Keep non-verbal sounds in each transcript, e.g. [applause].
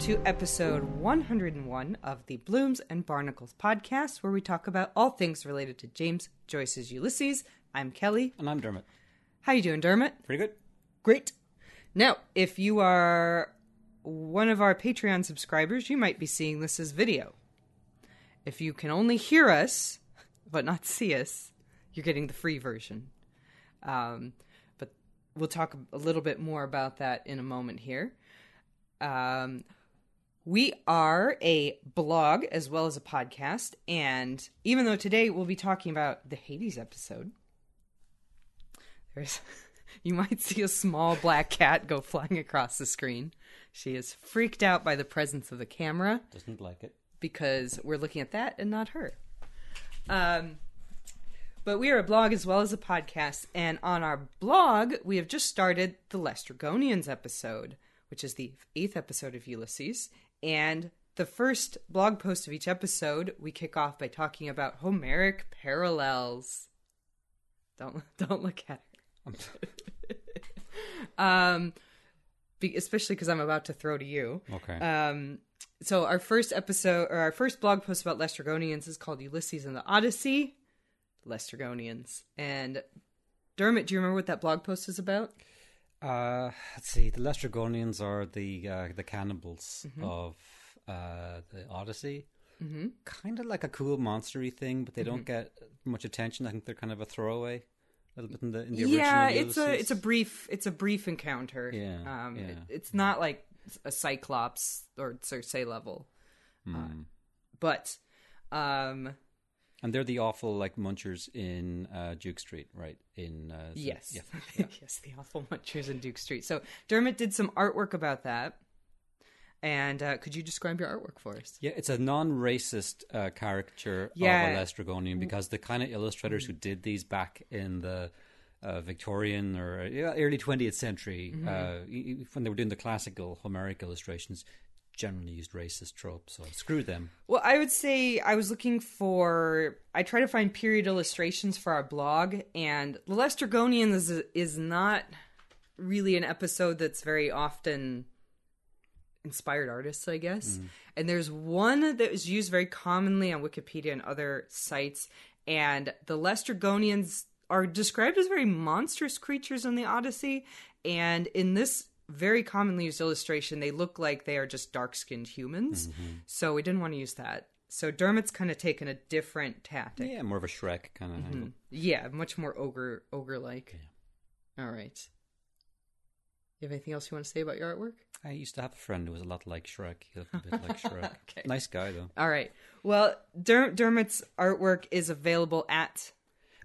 to episode 101 of the Blooms and Barnacles podcast, where we talk about all things related to James Joyce's Ulysses. I'm Kelly. And I'm Dermot. How you doing, Dermot? Pretty good. Great. Now, if you are one of our Patreon subscribers, you might be seeing this as video. If you can only hear us, but not see us, you're getting the free version. Um, but we'll talk a little bit more about that in a moment here. Um, we are a blog as well as a podcast, and even though today we'll be talking about the Hades episode, there's [laughs] you might see a small black cat go flying across the screen. She is freaked out by the presence of the camera Doesn't like it. because we're looking at that and not her. Um, but we are a blog as well as a podcast, and on our blog, we have just started the Lestrygonians episode, which is the eighth episode of Ulysses. And the first blog post of each episode, we kick off by talking about Homeric parallels. Don't [laughs] don't look at it. [laughs] um, be, especially because I'm about to throw to you. Okay. Um, so our first episode or our first blog post about Lestrygonians is called Ulysses and the Odyssey. Lestrygonians. And Dermot, do you remember what that blog post is about? Uh, let's see. The Lestrygonians are the uh, the cannibals Mm-hmm. of uh, the Odyssey. Mm-hmm. Kind of like a cool monstery thing, but they Mm-hmm. don't get much attention. I think they're kind of a throwaway, a little bit in the in the yeah, original. it's a it's a brief it's a brief encounter. Yeah, um, yeah. it- it's not like a Cyclops or Circe level, uh, but um, and they're the awful like munchers in uh, Duke Street, right? In uh, Yes. [laughs] yeah. yes, the awful munchers in Duke Street. So Dermot did some artwork about that. And uh, could you describe your artwork for us? Yeah, it's a non-racist uh, caricature Yeah. of a Lestrygonian because the kind of illustrators who did these back in the uh, Victorian or yeah, early 20th century, uh, y- y- when they were doing the classical Homeric illustrations, generally used racist tropes. So screw them. Well, I would say I was looking for. I try to find period illustrations for our blog, and The Lestrygonians is, is not really an episode that's very often inspired artists, I guess. Mm. And there's one that was used very commonly on Wikipedia and other sites, and the Lestrygonians are described as very monstrous creatures in the Odyssey, and in this very commonly used illustration, they look like they are just dark skinned humans. Mm-hmm. So we didn't want to use that. So Dermot's kind of taken a different tactic. Yeah, more of a Shrek kind of mm-hmm. angle. Yeah, much more ogre ogre like. All right. You have anything else you want to say about your artwork? I used to have a friend who was a lot like Shrek. He looked a bit like [laughs] Shrek. Okay. Nice guy though. All right. Well, Der- Dermot's artwork is available at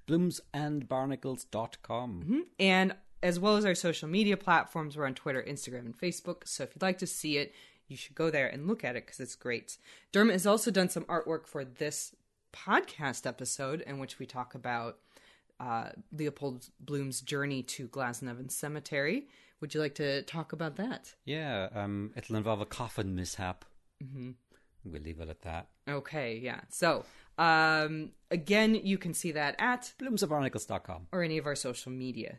Bloomsandbarnacles.com. and as well as our social media platforms. We're on Twitter, Instagram, and Facebook. So if you'd like to see it, you should go there and look at it because it's great. Dermot has also done some artwork for this podcast episode in which we talk about uh, Leopold Bloom's journey to Glasnevin Cemetery. Would you like to talk about that? Yeah, um, it'll involve a coffin mishap. Mm-hmm. We'll leave it at that. Okay, yeah. So, um, again, you can see that at Bloomsandbarnacles.com. or any of our social media.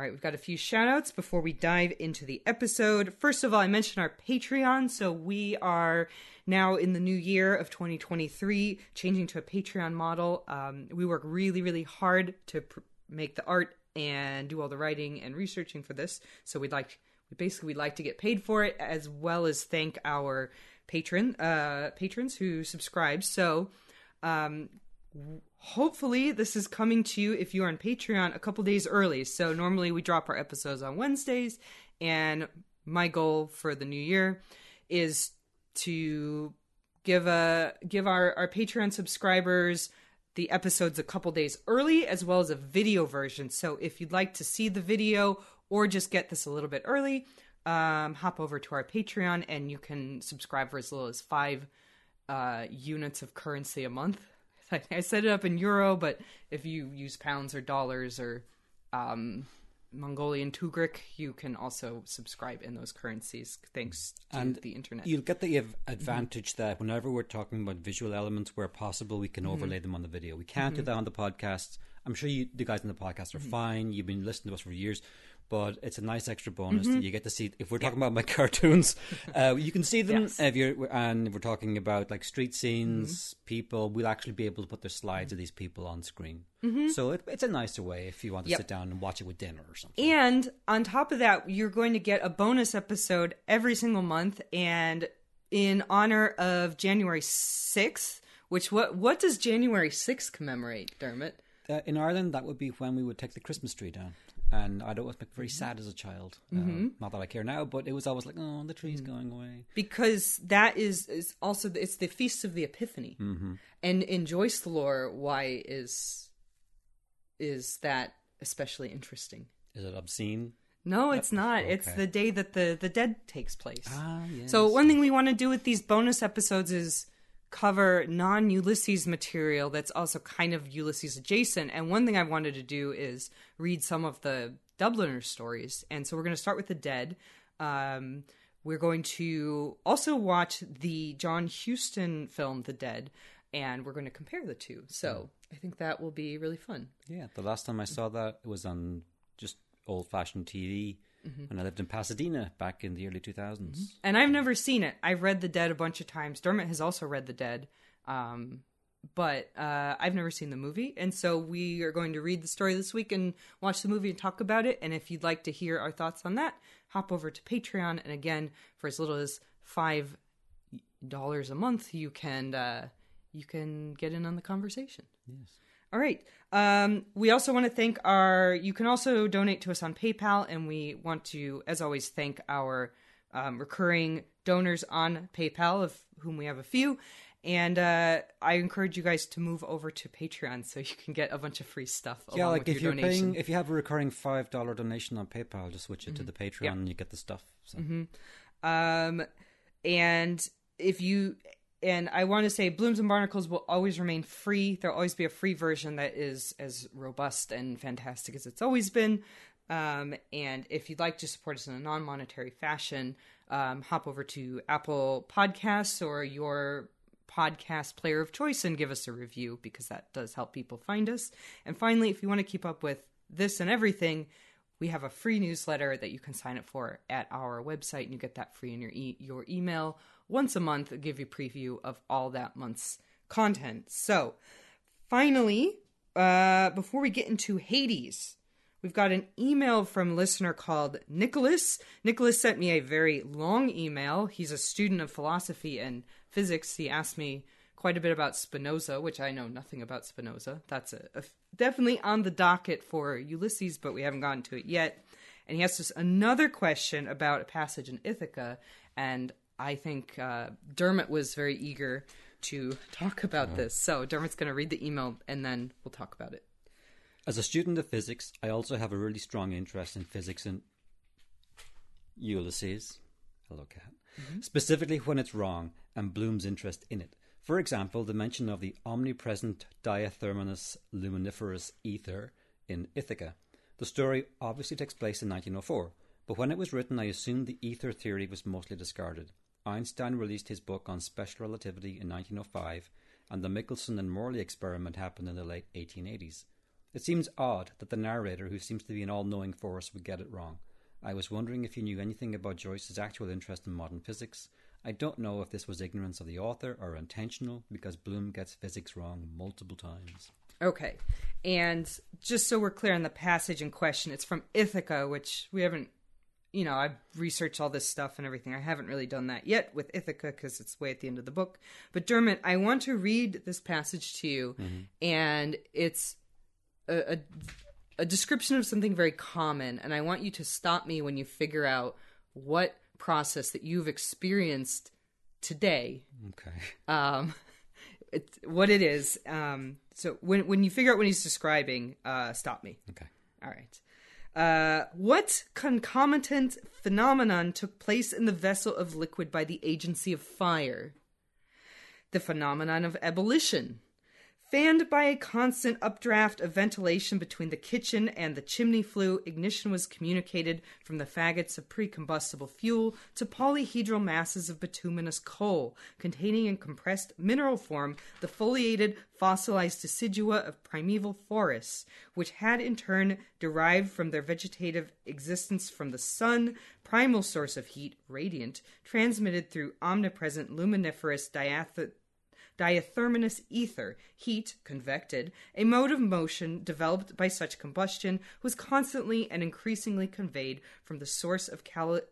All right, we've got a few shout outs before we dive into the episode. First of all, I mentioned our Patreon. So we are now in the new year of 2023 changing to a Patreon model. Um, we work really, really hard to pr- make the art and do all the writing and researching for this. So we'd like, we basically we'd like to get paid for it as well as thank our patron, uh, patrons who subscribe. So, um, hopefully this is coming to you if you're on patreon a couple days early so normally we drop our episodes on wednesdays and my goal for the new year is to give a give our our patreon subscribers the episodes a couple days early as well as a video version so if you'd like to see the video or just get this a little bit early um, hop over to our patreon and you can subscribe for as little as five uh, units of currency a month. I set it up in euro, but if you use pounds or dollars or um, Mongolian Tugrik, you can also subscribe in those currencies thanks to And the internet. You'll get the av- mm-hmm. advantage that whenever we're talking about visual elements where possible, we can overlay mm-hmm. them on the video. We can't do mm-hmm. that on the podcast. I'm sure you, the guys on the podcast are fine. You've been listening to us for years. But it's a nice extra bonus that you get to see. If we're talking about my [laughs] cartoons, uh, you can see them. Yes. If you're and if we're talking about like street scenes, people, we'll actually be able to put the slides of these people on screen. So it, it's a nicer way if you want to Yep. sit down and watch it with dinner or something. And on top of that, you're going to get a bonus episode every single month. And in honor of January 6th, which what what does January 6th commemorate, Dermot? Uh, in Ireland, that would be when we would take the Christmas tree down. And I'd always make very sad as a child. Uh, not that I care now, but it was always like, oh, the tree's going away. Because that is is also it's the feast of the Epiphany, and in Joyce lore, why is is that especially interesting? Is it obscene? No, it's not. It's the day that the the dead takes place. Ah, yes. So one thing we want to do with these bonus episodes is cover non-Ulysses material that's also kind of Ulysses adjacent. And one thing I wanted to do is read some of the Dubliner stories. And so we're going to start with the dead. Um, we're going to also watch the John Huston film, The Dead, and we're going to compare the two. So I think that will be really fun. Yeah, the last time I saw that it was on just old fashioned TV when I lived in Pasadena back in the early 2000s. and I've never seen it. I've read The Dead a bunch of times. Dermot has also read The Dead, um, but uh, I've never seen the movie. And so we are going to read the story this week and watch the movie and talk about it. And if you'd like to hear our thoughts on that, hop over to Patreon. And again, for as little as five dollars a month, you can uh, you can get in on the conversation. Yes. All right. Um, we also want to thank our. You can also donate to us on PayPal, and we want to, as always, thank our um, recurring donors on PayPal, of whom we have a few. And uh, I encourage you guys to move over to Patreon so you can get a bunch of free stuff. Yeah, along like with if your you're donation. paying, if you have a recurring $5 donation on PayPal, just switch it to the Patreon and you get the stuff. So. Um, and if you and I want to say Blooms and Barnacles will always remain free. There'll always be a free version that is as robust and fantastic as it's always been. Um, and if you'd like to support us in a non-monetary fashion, um, hop over to Apple Podcasts or your podcast player of choice and give us a review because that does help people find us. And finally, if you want to keep up with this and everything, we have a free newsletter that you can sign up for at our website, and you get that free in your e- your email once a month. Give you preview of all that month's content. So, finally, uh, before we get into Hades, we've got an email from listener called Nicholas. Nicholas sent me a very long email. He's a student of philosophy and physics. He asked me quite a bit about Spinoza, which I know nothing about Spinoza. That's a, a- definitely on the docket for Ulysses, but we haven't gotten to it yet. And he asked us another question about a passage in Ithaca, and I think uh, Dermot was very eager to talk about this. So Dermot's going to read the email, and then we'll talk about it. As a student of physics, I also have a really strong interest in physics and Ulysses. Hello, cat. Specifically when it's wrong and Bloom's interest in it. For example, the mention of the omnipresent diathermanous luminiferous ether in Ithaca. The story obviously takes place in 1904, but when it was written, I assumed the ether theory was mostly discarded. Einstein released his book on special relativity in 1905, and the Michelson and Morley experiment happened in the late 1880s. It seems odd that the narrator, who seems to be an all knowing force, would get it wrong. I was wondering if you knew anything about Joyce's actual interest in modern physics. I don't know if this was ignorance of the author or intentional, because Bloom gets physics wrong multiple times. Okay. And just so we're clear on the passage in question, it's from Ithaca, which we haven't, you know, I've researched all this stuff and everything. I haven't really done that yet with Ithaca because it's way at the end of the book. But Dermot, I want to read this passage to you, mm-hmm. and it's a, a, a description of something very common. And I want you to stop me when you figure out what process that you've experienced today Okay. um, [laughs] it's what it is. Um, so when when you figure out what he's describing, uh, stop me. Okay. All right. Uh, what concomitant phenomenon took place in the vessel of liquid by the agency of fire? The phenomenon of ebullition. Fanned by a constant updraft of ventilation between the kitchen and the chimney flue, ignition was communicated from the faggots of pre-combustible fuel to polyhedral masses of bituminous coal, containing in compressed mineral form the foliated fossilized decidua of primeval forests, which had in turn derived from their vegetative existence from the sun, primal source of heat, radiant, transmitted through omnipresent luminiferous diath- diathermanous ether, heat, convected, a mode of motion developed by such combustion, was constantly and increasingly conveyed from the source of cal-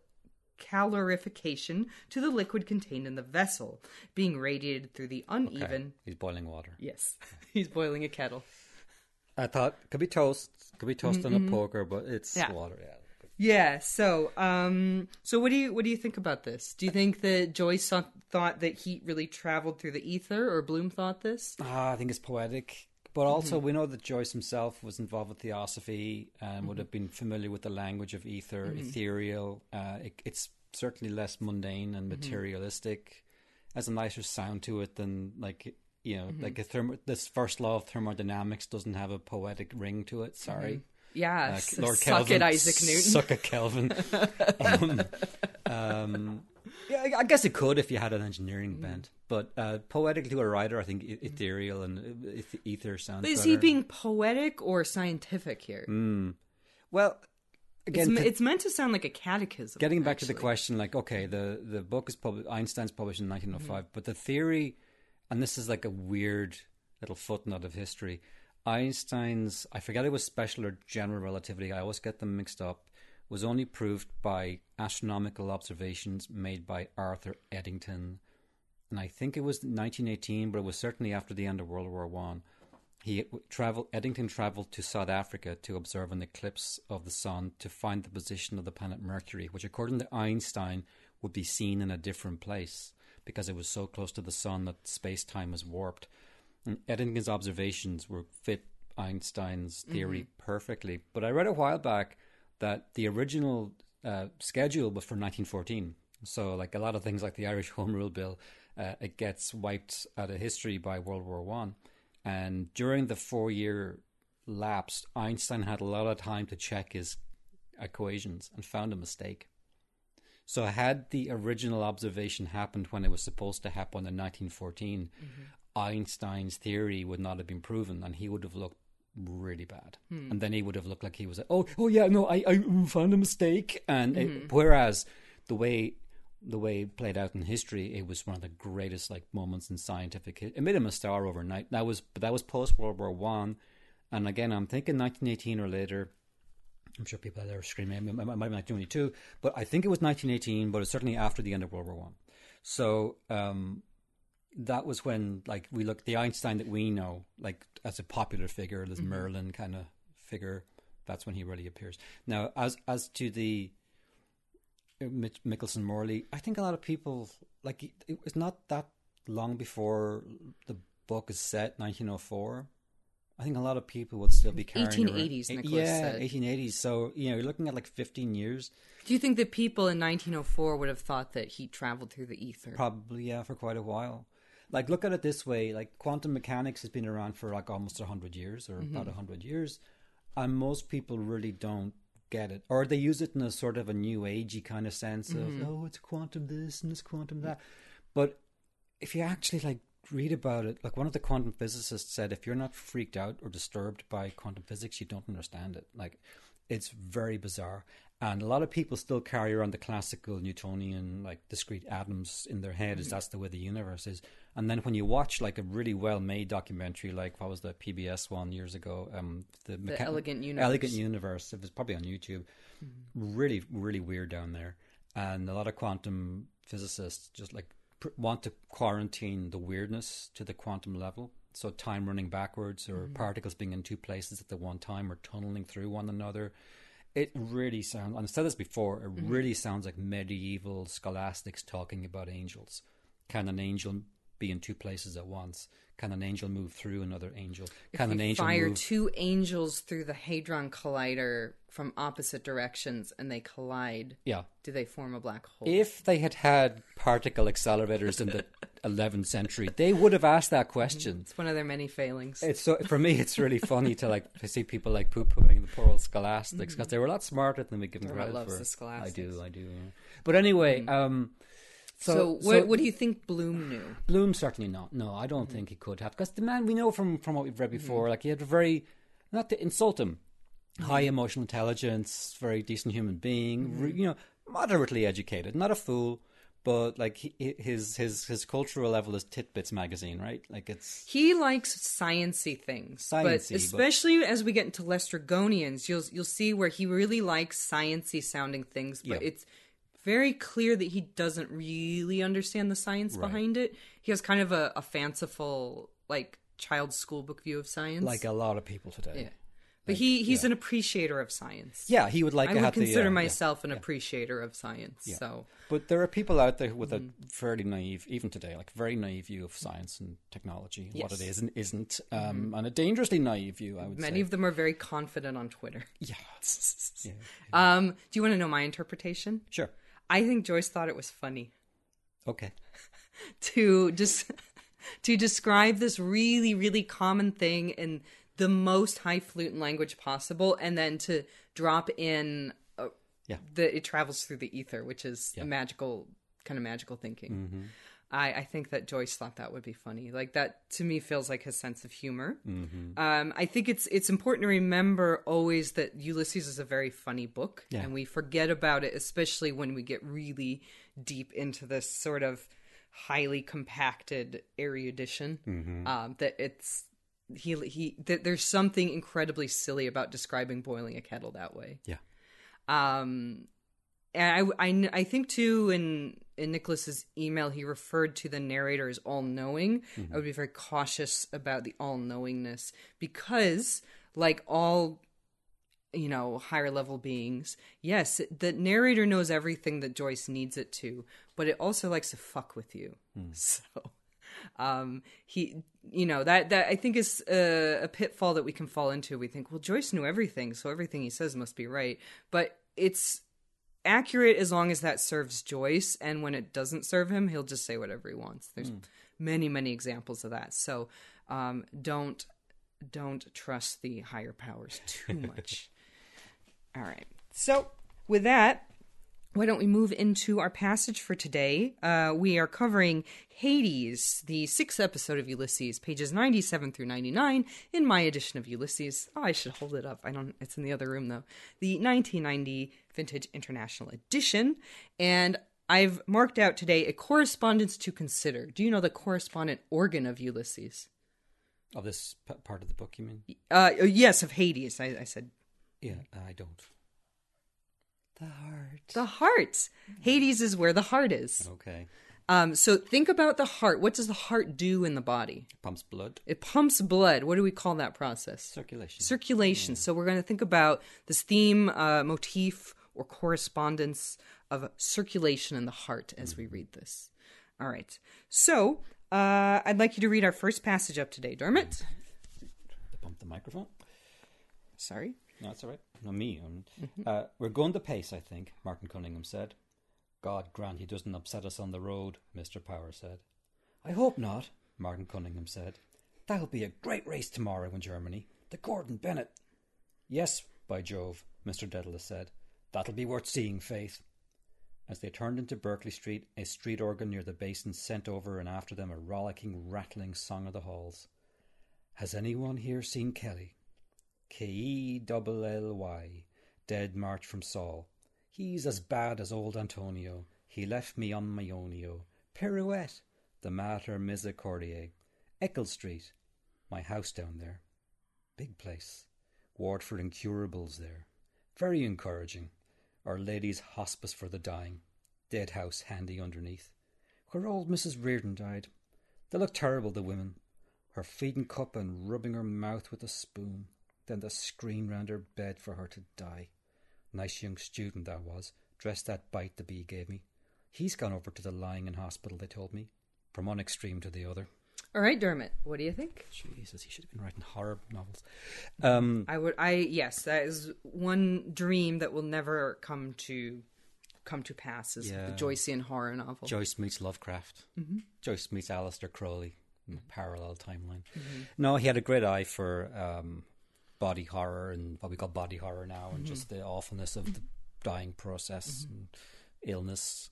calorification to the liquid contained in the vessel, being radiated through the uneven. Okay. He's boiling water. Yes, [laughs] he's boiling a kettle. I thought could be toast, could be toast on a poker, but it's Yeah. water. Yeah. Yeah. So, um, so what do you what do you think about this? Do you think that Joyce thought that heat really traveled through the ether, or Bloom thought this? Ah, I think it's poetic. But also, we know that Joyce himself was involved with theosophy and would have been familiar with the language of ether, ethereal. Uh, it, it's certainly less mundane and materialistic. Has a nicer sound to it than like you know, like a thermo- this first law of thermodynamics doesn't have a poetic ring to it. Sorry. Yeah. Uh, Lord suck Kelvin, it, Isaac Newton. Suck it, Kelvin. [laughs] um, um, yeah, I- guess it could if you had an engineering Mm. bent, but uh, poetically to a writer, I think ethereal and uh, eth- ether sounds. Is better. he being poetic or scientific here? well? It's, Again, to- it's meant to sound like a catechism. getting back to the question, like, okay, the the book is published. Einstein's published in 1905, Mm-hmm. but the theory, and this is like a weird little footnote of history. Einstein's, I forget it was special or general relativity. I always get them mixed up. Was only proved by astronomical observations made by Arthur Eddington, and I think it was 1918, but it was certainly after the end of World War One. He traveled. Eddington traveled to South Africa to observe an eclipse of the sun to find the position of the planet Mercury, which, according to Einstein, would be seen in a different place because it was so close to the sun that space time was warped. And Eddington's observations were fit Einstein's theory perfectly. But I read a while back that the original uh, schedule was for 1914. So, like a lot of things, like the Irish [laughs] Home Rule Bill, uh, it gets wiped out of history by World War One. And during the four-year lapse, Einstein had a lot of time to check his equations and found a mistake. So, had the original observation happened when it was supposed to happen in 1914, Einstein's theory would not have been proven, and he would have looked really bad. And then he would have looked like he was, like, oh, oh yeah, no, I, I found a mistake. And it, whereas the way the way it played out in history, it was one of the greatest like moments in scientific. It made him a star overnight. That was, but that was post World War One, and again, I'm thinking 1918 or later. I'm sure people out there are screaming. It might be 1922, but I think it was 1918. But it's certainly after the end of World War One. So um, that was when, like, we look the Einstein that we know, like as a popular figure, this Merlin kind of figure. That's when he really appears. Now, as as to the uh, Michelson Morley, I think a lot of people like it it was not that long before the book is set, 1904. I think a lot of people would still be carrying 1880s, around- Nicholas yeah, said. 1880s. So you know, you're looking at like 15 years, Do you think that people in 1904 would have thought that he traveled through the ether? probably yeah, for quite a while. Like, look at it this way: like quantum mechanics has been around for like almost 100 years, or mm-hmm. about 100 years, and most people really don't get it, or they use it in a sort of a new agey kind of sense of mm-hmm. oh, it's quantum this and it's quantum that. But if you actually like read about it, like one of the quantum physicists said, if you're not freaked out or disturbed by quantum physics, you don't understand it. Like it's very bizarre. And a lot of people still carry around the classical Newtonian, like discrete atoms in their head, as mm-hmm. that's the way the universe is. And then when you watch like a really well made documentary, like what was the PBS one years ago, um, the, Mecha- Elegant Universe. Elegant Universe. It was probably on YouTube. Mm-hmm. Really, really weird down there. And a lot of quantum physicists just like pr- want to quarantine the weirdness to the quantum level. So time running backwards, or mm-hmm. particles being in two places at the one time, or tunneling through one another. It really sounds. And I said this before. It mm-hmm. really sounds like medieval scholastics talking about angels. Can an angel be in two places at once? Can an angel move through another angel? Can If an angel fire move? two angels through the hadron collider from opposite directions and they collide, yeah. do they form a black hole? If they had had particle accelerators in the [laughs] 11th century, they would have asked that question. it's one of their many failings. It's so for me. It's really [laughs] funny to like to see people like poo pooing the poor old scholastics because they were a lot smarter than we give them credit loves for. the scholastics. I do, I do. yeah. But anyway, um, so, so, what, so what do you think Bloom knew? Bloom certainly not. No, I don't think he could have because the man we know from from what we've read before, mm. like he had a very not to insult him, high mm. emotional intelligence, very decent human being, re, mm-hmm. you know, moderately educated, not a fool. But like he, his his his cultural level is Titbits magazine, right? Like it's He likes sciency things, Sciencey, but but- especially as we get into Lestrygonians, you'll you'll see where he really likes sciency sounding things, but Yeah. it's very clear that he doesn't really understand the science behind it. He has kind of a, a fanciful, like child's school book view of science. like a lot of people today. yeah. But he, he's an appreciator of science. Yeah, he would like I to would have the, consider uh, yeah. myself an appreciator of science. So But there are people out there with Mm-hmm. a fairly naive, even today, like very naive view of science and technology, what it Yes. Mm-hmm. is and isn't, um, and a dangerously naive view, I would say. many say. of them are very confident on Twitter. [laughs] yeah. [laughs] yeah. Um, do you want to know my interpretation? Sure. I think Joyce thought it was funny. Okay. [laughs] to just [laughs] to describe this really really common thing in the most highfalutin language possible and then to drop in uh, Yeah. the it travels through the ether which is Yeah. Mm-hmm. magical kind of magical thinking I, I think that Joyce thought that would be funny. Like that to me feels like his sense of humor. Mm-hmm. Um, I think it's it's important to remember always that Ulysses is a very funny book, Yeah. and we forget about it, especially when we get really deep into this sort of highly compacted erudition. Mm-hmm. Um, that it's he he that there's something incredibly silly about describing boiling a kettle that way. Yeah. Um, and I, I, I think too in in Nicholas's email he referred to the narrator as all knowing. I would be very cautious about the all knowingness because, like all, you know, higher level beings, yes, the narrator knows everything that Joyce needs it to, but it also likes to fuck with you. [laughs] So um he you know that that i think is a, a pitfall that we can fall into we think well joyce knew everything so everything he says must be right but it's accurate as long as that serves joyce and when it doesn't serve him he'll just say whatever he wants. There's many many examples of that. So um don't don't trust the higher powers too [laughs] much. All right. So with that why don't we move into our passage for today? Uh, we are covering Hades, the sixth episode of Ulysses, pages 97 through 99 in my edition of Ulysses. Oh, I should hold it up. I don't, it's in the other room though. The 1990 Vintage International Edition. And I've marked out today a correspondence to consider. Do you know the correspondent organ of Ulysses? Of this p- part of the book, you mean? Uh, yes, of Hades. I, I said Yeah, I don't. The heart. the heart. Hades is where the heart is. Okay. Um, so think about the heart. What does the heart do in the body? It Pumps blood. It pumps blood. What do we call that process? Circulation. Circulation. So we're going to think about this theme, uh, motif, or correspondence of circulation in the heart as we read this. All right. So uh, I'd like you to read our first passage up today, Dermot. to pump the microphone. Sorry. No, that's all right. No, me. Um, uh, we're going the pace, I think, Martin Cunningham said. God grant he doesn't upset us on the road, Mr. Power said. I hope not, Martin Cunningham said. That'll be a great race tomorrow in Germany. The Gordon Bennett. Yes, by Jove, Mr. Dedalus said. That'll be worth seeing, Faith. As they turned into Berkeley Street, a street organ near the basin sent over and after them a rollicking, rattling song of the halls. Has anyone here seen Kelly? K E double L Y, dead march from Saul. He's as bad as old Antonio. He left me on my onio. Pirouette, the Mater Misericordiae. Eccles Street, my house down there. Big place. Ward for incurables there. Very encouraging. Our Lady's Hospice for the Dying. Dead house handy underneath. Where old Mrs. Riordan died. They look terrible, the women. Her feeding cup and rubbing her mouth with a spoon. Then the screen round her bed for her to die. Nice young student that was, dressed that bite the bee gave me. He's gone over to the lying in hospital, they told me, from one extreme to the other. All right, Dermot, what do you think? Jesus, he should have been writing horror novels. Um, I would. I yes, that is one dream that will never come to come to pass. Is Yeah. the Joycean horror novel. Joyce meets Lovecraft. Mm-hmm. Joyce meets Aleister Crowley in a parallel timeline. Mm-hmm. No, he had a great eye for um, body horror and what we call body horror now, and just Mm-hmm. the awfulness of the dying process and illness.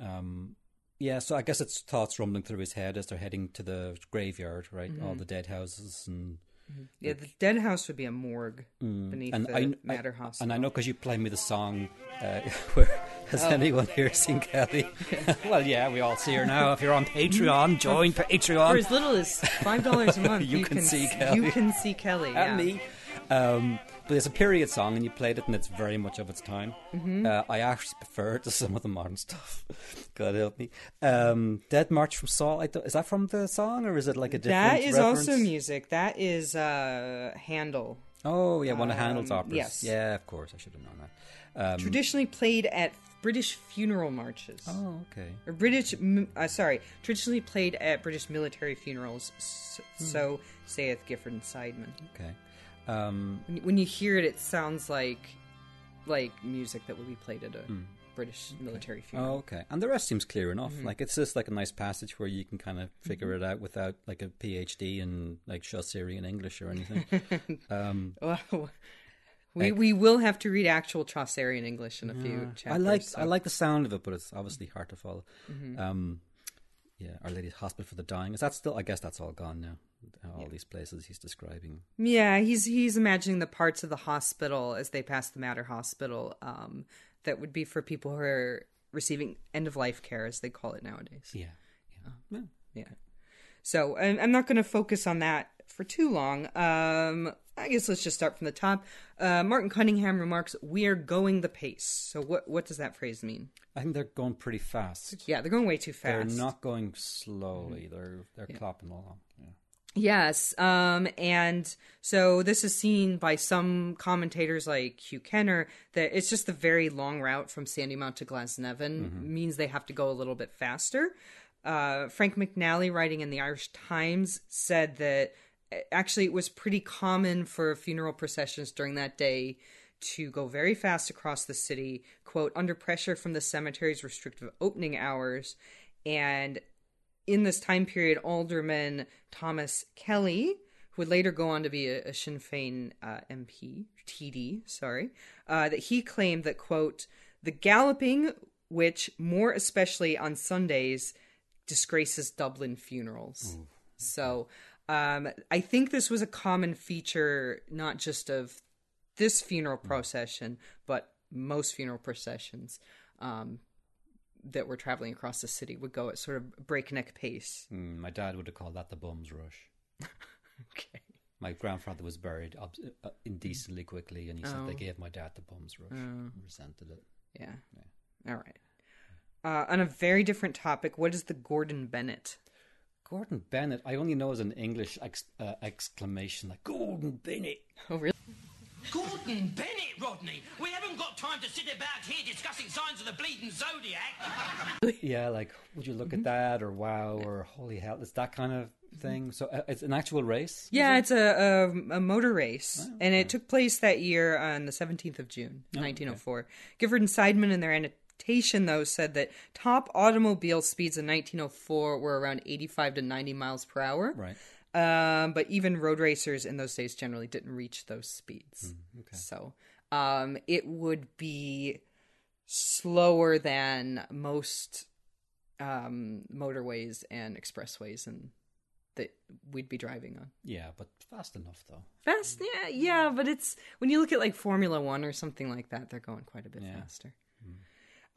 Um, yeah, so I guess it's thoughts rumbling through his head as they're heading to the graveyard, right? All Mm-hmm. the dead houses and yeah, the dead house would be a morgue beneath Mm. and the I, Mater Hospital. and I know because you played me the song. Uh, [laughs] where has Oh. anyone here seen Kelly? [laughs] well, yeah, we all see her now. If you're on Patreon, [laughs] join Patreon. for as little as five dollars a month, You can see s- Kelly. You can see Kelly. yeah. and me. Um, but it's a period song, and you played it, and it's very much of its time. Mm-hmm. Uh, I actually prefer it to some of the modern stuff. [laughs] God help me. Um, Dead March from Saul. Is that from the song, or is it like a different? That is reference? also music. That is uh, Handel. Oh yeah, one of Handel's Um, operas. yes. Yeah, of course. I should have known that. Um, Traditionally played at British funeral marches. oh, okay. Or British, uh, sorry, traditionally played at British military funerals. Hmm. So saith Gifford and Seidman. Okay. Um, When you, when you hear it, it sounds like like music that would be played at a British military Hmm. oh, funeral. okay. And the rest seems clear enough. Mm-hmm. Like it's just like a nice passage where you can kind of figure it out without like a PhD in like Chaucerian English or anything. [laughs] um, Well, we we will have to read actual Chaucerian English in a few chapters. I like so- I like the sound of it, but it's obviously hard to follow. Mm-hmm. Um, yeah, Our Lady's Hospital for the Dying. Is that still? I guess that's all gone now. All these places he's describing. Yeah, he's he's imagining the parts of the hospital as they pass the Mater Hospital um, that would be for people who are receiving end of life care, as they call it nowadays. Yeah, yeah. yeah. Yeah. So I'm, I'm not going to focus on that for too long. Um, I guess let's just start from the top. Uh, Martin Cunningham remarks, "We are going the pace." So what what does that phrase mean? I think they're going pretty fast. Yeah, they're going way too fast. They're not going slowly. They're they're clopping along. Yeah. Yes, um, and so this is seen by some commentators like Hugh Kenner that it's just the very long route from Sandymount to Glasnevin means they have to go a little bit faster. Uh, Frank McNally, writing in the Irish Times, said that uh, actually it was pretty common for funeral processions during that day to go very fast across the city, quote, under pressure from the cemetery's restrictive opening hours. And in this time period, Alderman Thomas Kelly, who would later go on to be a, a Sinn Féin uh, MP, TD, sorry, uh, that he claimed that, quote, the galloping, which more especially on Sundays, disgraces Dublin funerals. So um, I think this was a common feature, not just of this funeral procession, but most funeral processions. Um, that were traveling across the city would go at sort of breakneck pace. Mm, my dad would have called that the bum's rush. [laughs] Okay. My grandfather was buried ob- uh, indecently quickly, and he said Oh. they gave my dad the bum's rush. Resented it. Yeah. All right. Uh, on a very different topic, what is the Gordon Bennett? Gordon Bennett, I only know as an English ex- uh, exclamation like Gordon Bennett. Oh, really? Gordon Bennett, Rodney. We haven't got time to sit about here discussing signs of the bleeding zodiac. [laughs] Yeah, like would you look at mm-hmm. that or wow or holy hell? It's that kind of mm-hmm. thing. So uh, it's an actual race. Yeah, it's a, a, a motor race, oh, and it took place that year on the 17th of June, 1904. Gifford and Seidman, in their annotation, though, said that top automobile speeds in 1904 were around 85 to 90 miles per hour. Right. Um, but even road racers in those days generally didn't reach those speeds. So um, it would be slower than most um, motorways and expressways and that we'd be driving on. Yeah, but fast enough though. Fast, yeah, yeah, but it's when you look at like Formula One or something like that, they're going quite a bit Yeah. faster.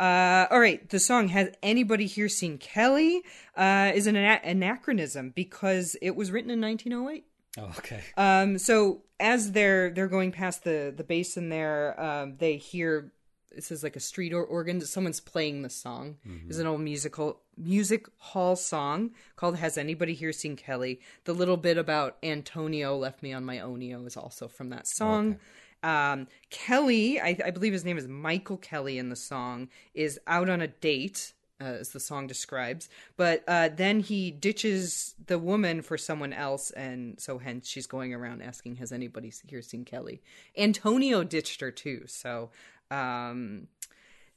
Uh, all right, the song "Has Anybody Here Seen Kelly?" Uh, is an ana- anachronism because it was written in 1908. Oh, okay. Um, so as they're they're going past the the basin there, um, they hear this is like a street or- organ. Someone's playing the song. It's an old musical music hall song called "Has Anybody Here Seen Kelly?" The little bit about Antonio left me on my onio is also from that song. Um, Kelly, I, I believe his name is Michael Kelly in the song, is out on a date uh, as the song describes. But uh, then he ditches the woman for someone else, and so hence she's going around asking, "Has anybody here seen Kelly?" Antonio ditched her too. So um,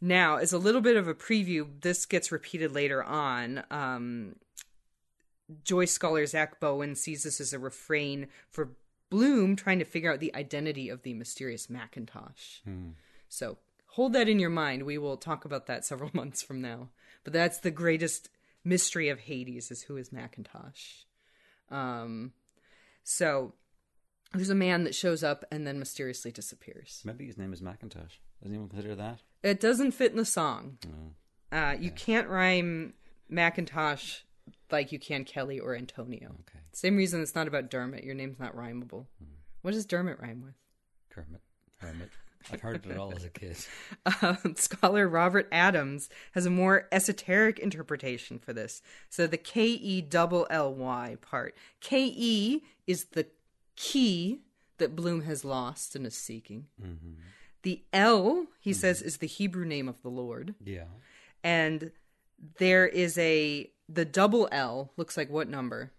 now, as a little bit of a preview, this gets repeated later on. Um, Joyce scholar Zack Bowen sees this as a refrain for Bloom trying to figure out the identity of the mysterious Macintosh. So hold that in your mind. We will talk about that several [laughs] months from now. But that's the greatest mystery of Hades is who is Macintosh. Um, so there's a man that shows up and then mysteriously disappears. Maybe his name is Macintosh. Doesn't anyone consider that? It doesn't fit in the song. Uh, you can't rhyme Macintosh like you can Kelly or Antonio. Okay. Same reason it's not about Dermot. Your name's not rhymable. Hmm. What does Dermot rhyme with? Kermit. Hermit. I've heard it all as a kid. [laughs] Um, scholar Robert Adams has a more esoteric interpretation for this. So the K E double L Y part. K E is the key that Bloom has lost and is seeking. Mm-hmm. The L, he mm-hmm. says, is the Hebrew name of the Lord. Yeah. And there is a the double L looks like what number?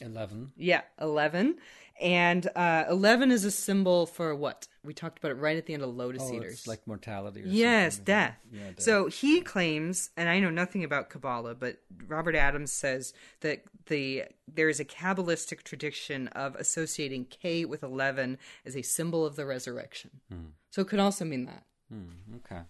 11. Yeah, 11. And uh, 11 is a symbol for what? We talked about it right at the end of Lotus Oh, Eaters. it's like mortality or Yes, something. death. Yeah, death. So he claims, and I know nothing about Kabbalah, but Robert Adams says that the there is a Kabbalistic tradition of associating K with 11 as a symbol of the resurrection. Hmm. So it could also mean that. Okay.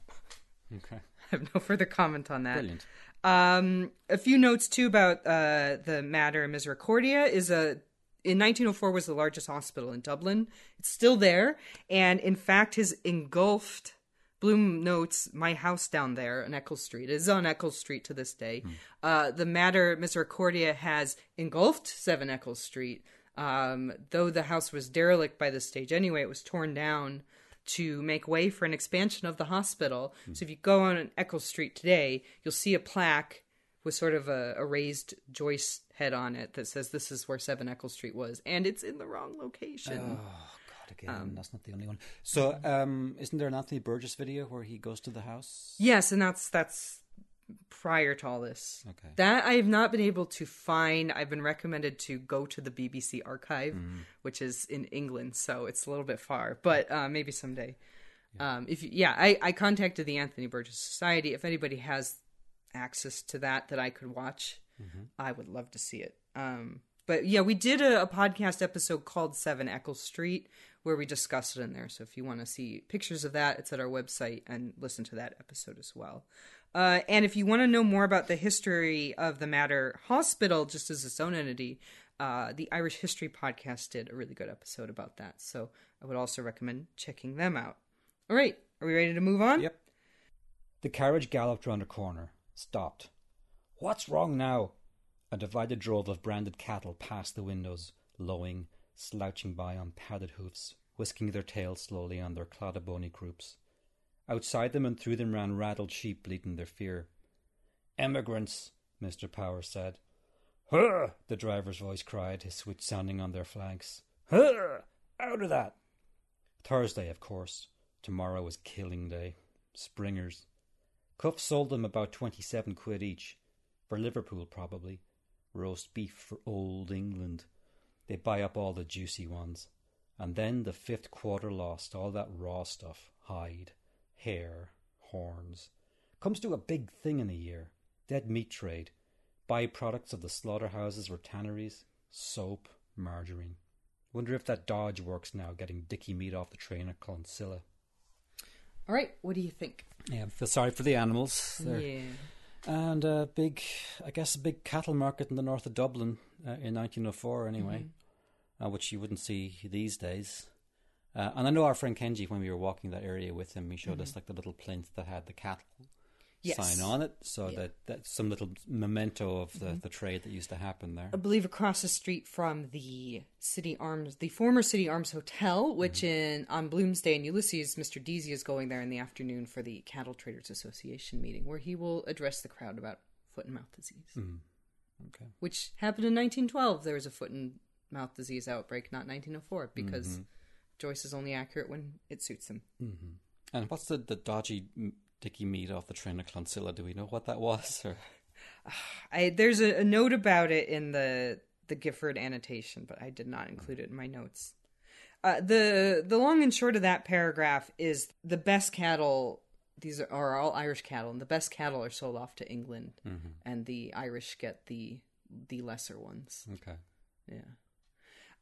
Okay. [laughs] I have no further comment on that. Brilliant. Um, a few notes too about uh, the Mater Misericordia is a in 1904 was the largest hospital in Dublin. It's still there, and in fact, has engulfed. Bloom notes my house down there on Eccles Street. It is on Eccles Street to this day. Uh, the Mater Misericordia has engulfed Seven Eccles Street. Um, though the house was derelict by this stage anyway, it was torn down to make way for an expansion of the hospital. So if you go on Eccles Street today, you'll see a plaque with sort of a, a raised Joyce head on it that says this is where Seven Eccles Street was, and it's in the wrong location. Oh, God, again. that's not the only one. So, um, isn't there an Anthony Burgess video where he goes to the house? Yes, and that's that's prior to all this. Okay. That I have not been able to find. I've been recommended to go to the BBC archive, which is in England, so it's a little bit far, but uh, maybe someday. Um, if you, yeah, I, I contacted the Anthony Burgess Society. If anybody has access to that that I could watch, I would love to see it. Um, but yeah, we did a, a podcast episode called Seven Eccles Street where we discussed it in there. So if you want to see pictures of that, it's at our website and listen to that episode as well. Uh, and if you want to know more about the history of the Mater Hospital, just as its own entity, uh, the Irish History Podcast did a really good episode about that. So I would also recommend checking them out. All right, are we ready to move on? Yep. The carriage galloped round a corner, stopped. What's wrong now? A divided drove of branded cattle passed the windows, lowing, slouching by on padded hoofs, whisking their tails slowly on their cloddabony croups. Outside them and through them ran rattled sheep bleating their fear. Emigrants, Mr. Power said. Hurr! the driver's voice cried, his switch sounding on their flanks. Hurr! Out of that! Thursday, of course. Tomorrow was killing day. Springers. Cuffe sold them about twenty-seven quid each. For Liverpool, probably. Roast beef for old England. They buy up all the juicy ones. And then the fifth quarter lost, all that raw stuff. Hide, hair, horns. Comes to a big thing in a year. Dead meat trade. By-products of the slaughterhouses or tanneries. Soap, margarine. Wonder if that Dodge works now, getting dicky meat off the train at Clonsilla. All right, what do you think? Yeah, I feel sorry for the animals. They're- Yeah. And a big, I guess, a big cattle market in the north of Dublin uh, in 1904, anyway, uh, which you wouldn't see these days. Uh, and I know our friend Kenji, when we were walking that area with him, he showed us mm-hmm. like the little plinth that had the cattle Yes. sign on it, so Yeah. that that's some little memento of the, mm-hmm. the trade that used to happen there. I believe across the street from the City Arms, the former City Arms Hotel, which mm-hmm. in on Bloomsday and Ulysses, Mr. Deasy is going there in the afternoon for the Cattle Traders Association meeting, where he will address the crowd about foot and mouth disease, mm. Okay. which happened in 1912. There was a foot and mouth disease outbreak, not 1904, because Joyce is only accurate when it suits him. And what's the, the dodgy Dicky sticky meat off the train of Clonsilla. Do we know what that was? [laughs] Or I there's a, a note about it in the the Gifford annotation, but I did not include it in my notes. Uh, the the long and short of that paragraph is the best cattle. These are, are all Irish cattle, and the best cattle are sold off to England, and the Irish get the the lesser ones. okay, Yeah.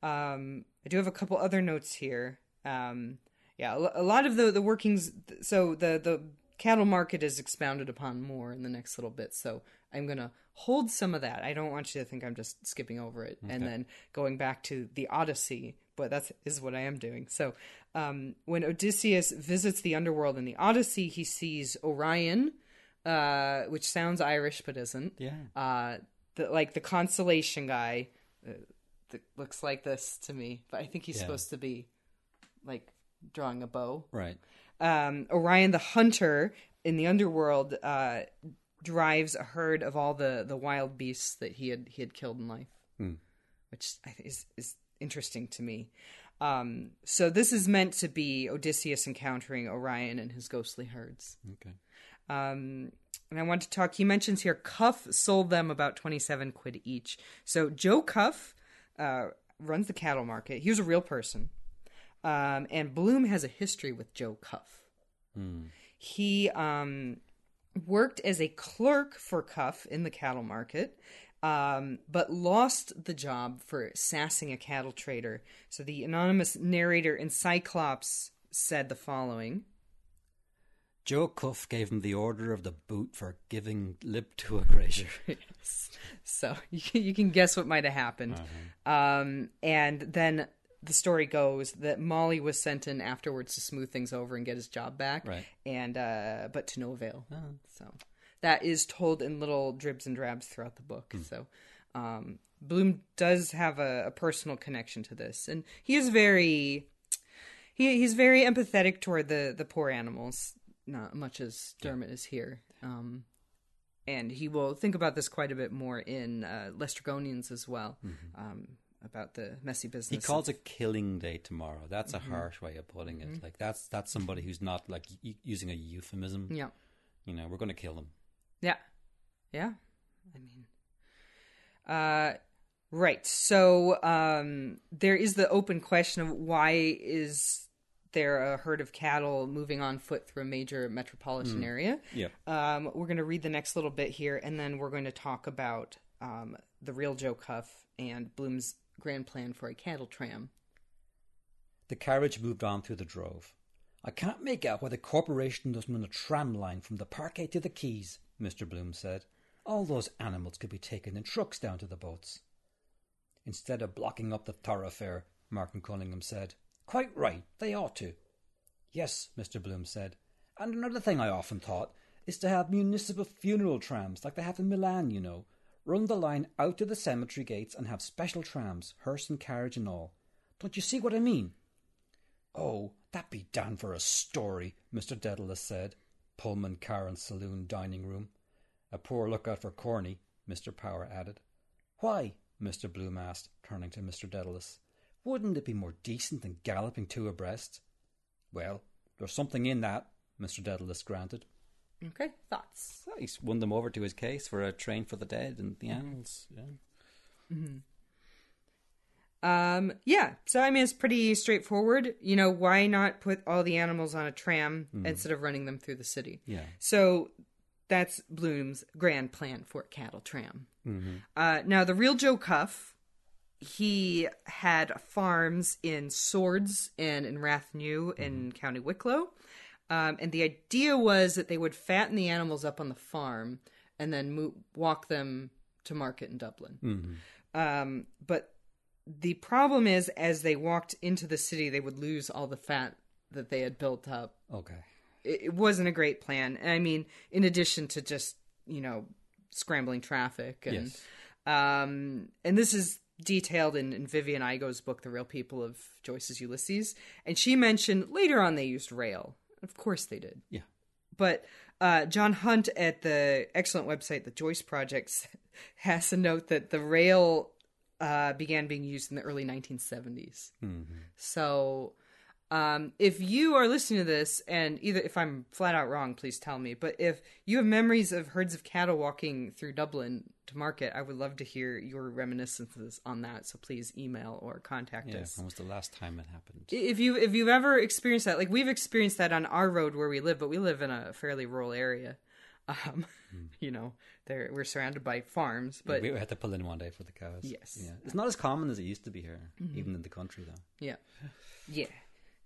Um, I do have a couple other notes here. Um, yeah, a lot of the the workings. So the the cattle market is expounded upon more in the next little bit. So I'm gonna hold some of that. I don't want you to think I'm just skipping over it and then going back to the Odyssey. But that's is what I am doing. So um, when Odysseus visits the underworld in the Odyssey, he sees Orion, uh, which sounds Irish but isn't yeah, uh the like the constellation guy uh, that looks like this to me but i think he's Yeah. supposed to be like drawing a bow right. um orion the hunter in the underworld uh drives a herd of all the the wild beasts that he had he had killed in life Hmm. which i think is is interesting to me um so this is meant to be odysseus encountering orion and his ghostly herds Okay, um, and I want to talk. He mentions here Cuffe sold them about twenty seven quid each. So Joe Cuffe uh, runs the cattle market. He was a real person, um, and Bloom has a history with Joe Cuffe. He um, worked as a clerk for Cuffe in the cattle market. Um, but lost the job for sassing a cattle trader. So the anonymous narrator in Cyclops said the following Joe Cuffe gave him the order of the boot for giving lip to a grazier. [laughs] So [laughs] you can, you can guess what might have happened. Um, and then the story goes that Molly was sent in afterwards to smooth things over and get his job back. Right. And uh, but to no avail. So that is told in little dribs and drabs throughout the book. So um, Bloom does have a, a personal connection to this, and he is very he he's very empathetic toward the the poor animals, not much as Dermot is here. Um, and he will think about this quite a bit more in uh, Lestrygonians as well, um, about the messy Mm-hmm. He business. calls a killing day tomorrow. That's a harsh way of putting it. Like that's that's somebody who's not like y- using a euphemism. yeah, You know, we're going to kill them. yeah, yeah. I mean, uh, right. So um, there is the open question of why is there a herd of cattle moving on foot through a major metropolitan area? Yeah. Um, we're going to read the next little bit here, and then we're going to talk about um, the real Joe Cuffe and Bloom's grand plan for a cattle tram. The carriage moved on through the drove. I can't make out why the corporation doesn't run a tram line from the parkgate to the quays, Mr. Bloom said. All those animals could be taken in trucks down to the boats. Instead of blocking up the thoroughfare, Martin Cunningham said. Quite right, they ought to. Yes, Mr. Bloom said. And another thing I often thought is to have municipal funeral trams like they have in Milan, you know. Run the line out to the cemetery gates and have special trams, hearse and carriage and all. Don't you see what I mean? Oh, that be damned for a story, Mr. Dedalus said. Pullman car and saloon dining room. A poor lookout for Corny, Mr. Power added. Why? Mr. Bloom asked, turning to Mr. Dedalus. Wouldn't it be more decent than galloping two abreast? Well, there's something in that, Mr. Dedalus granted. Okay, thoughts? So he's won them over to his case for a train for the dead and the animals. Yeah. Um, yeah. So I mean, it's pretty straightforward. You know, why not put all the animals on a tram instead of running them through the city? Yeah. So that's Bloom's grand plan for a cattle tram. Uh, now, the real Joe Cuffe, he had farms in Swords and in Rathnew in County Wicklow. Um, and the idea was that they would fatten the animals up on the farm and then mo- walk them to market in Dublin. Um, but the problem is, as they walked into the city, they would lose all the fat that they had built up Okay. it, it wasn't a great plan. I mean, in addition to just you know scrambling traffic and Yes. um and this is detailed in, in Vivien Igoe's book, The Real People of Joyce's Ulysses, and she mentioned later on they used rail. Of course they did. Yeah. But uh, John Hunt at the excellent website, the Joyce Project, [laughs] has a note that the rail uh, began being used in the early 1970s. So Um, if you are listening to this, and either if I'm flat out wrong, please tell me. But if you have memories of herds of cattle walking through Dublin to market, I would love to hear your reminiscences on that. So please email or contact Yeah, us. when was the last time it happened? If you if you've ever experienced that, like we've experienced that on our road where we live, but we live in a fairly rural area. Um, [laughs] you know, there we're surrounded by farms, but we had to pull in one day for the cows. Yes. Yeah. It's not as common as it used to be here, Mm-hmm. even in the country, though. Yeah. Yeah.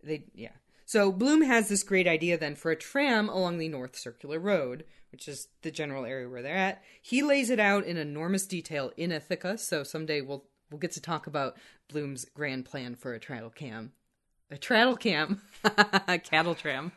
They yeah. So Bloom has this great idea then for a tram along the North Circular Road, which is the general area where they're at. He lays it out in enormous detail in Ithaca, so someday we'll we'll get to talk about Bloom's grand plan for a traddle cam. A traddle cam. [laughs] A cattle tram.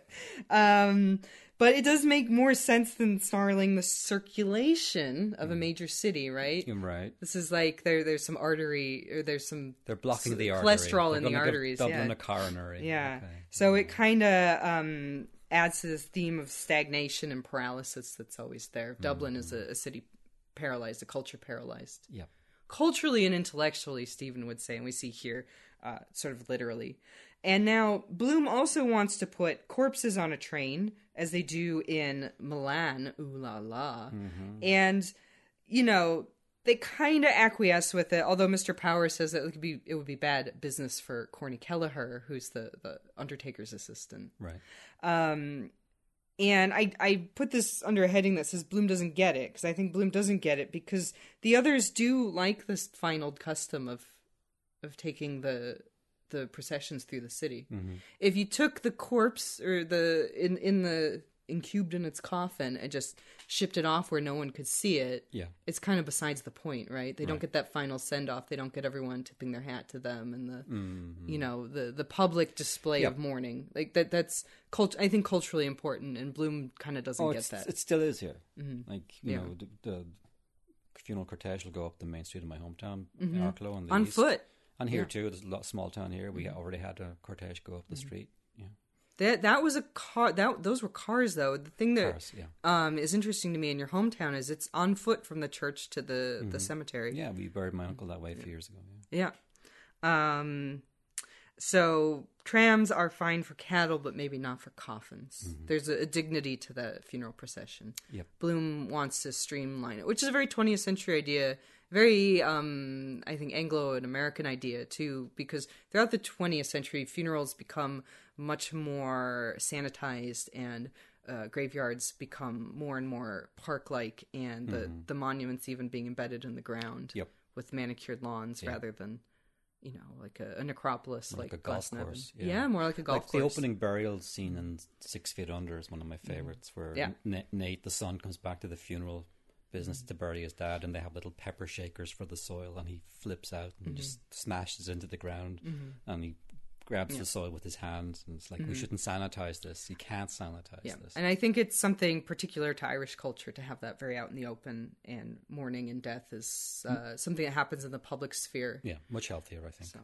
[laughs] um but it does make more sense than snarling the circulation of a major city, right? Right. This is like there there's some artery or there's some They're blocking s- the artery. cholesterol They're in the arteries. Dublin yeah. a coronary. yeah. Okay. So it kind of um, adds to this theme of stagnation and paralysis that's always there. Dublin is a, a city paralyzed, a culture paralyzed. Yeah. Culturally and intellectually, Stephen would say, and we see here uh, sort of literally. And now Bloom also wants to put corpses on a train, as they do in Milan. Ooh la la. And, you know, they kind of acquiesce with it, although Mr. Power says that it would be it would be bad business for Corny Kelleher, who's the, the Undertaker's assistant. Right. Um, and I I put this under a heading that says Bloom doesn't get it because I think Bloom doesn't get it because the others do like this fine old custom of of taking the the processions through the city. If you took the corpse or the in in the incubed in its coffin and just shipped it off where no one could see it, Yeah. it's kind of besides the point, right? They don't get that final send off. They don't get everyone tipping their hat to them and the you know the the public display Yep. of mourning like that. That's cult. I think culturally important, and Bloom kind of doesn't Oh, get that. Mm-hmm. it still is here. Like you Yeah. know, the, the funeral cortege will go up the main street of my hometown, in Arklow, on the Mm-hmm. on east. foot. And here Yeah. Mm-hmm. too, there's a lot, small town here. We already had a cortege go up the street. Yeah, That that was a car. That those were cars, though. The thing that Cars, yeah. um is interesting to me in your hometown is it's on foot from the church to the the cemetery. Mm-hmm. yeah. We buried my uncle that way a few years ago. Yeah. Yeah. Um so trams are fine for cattle but maybe not for coffins. There's a, a dignity to the funeral procession. Yep. Bloom wants to streamline it, which is a very 20th century idea, very um I think Anglo and American idea too because throughout the 20th century funerals become much more sanitized and uh, graveyards become more and more park-like, and the the monuments even being embedded in the ground Yep. with manicured lawns rather than you know like a, a necropolis like, a golf course, Yeah. yeah. more like a golf like course. the opening burial scene in Six Feet Under is one of my favorites, where Mm-hmm. Yeah. Na- Nate, the son, comes back to the funeral business to bury his dad, and they have little pepper shakers for the soil, and he flips out and Mm-hmm. just smashes into the ground, and he grabs the soil with his hands, and it's like we shouldn't sanitize this. You can't sanitize Mm-hmm. Yeah, this. and I think it's something particular to Irish culture to have that very out in the open, and mourning and death is uh, something that happens in the public sphere. yeah, much healthier, I think. So,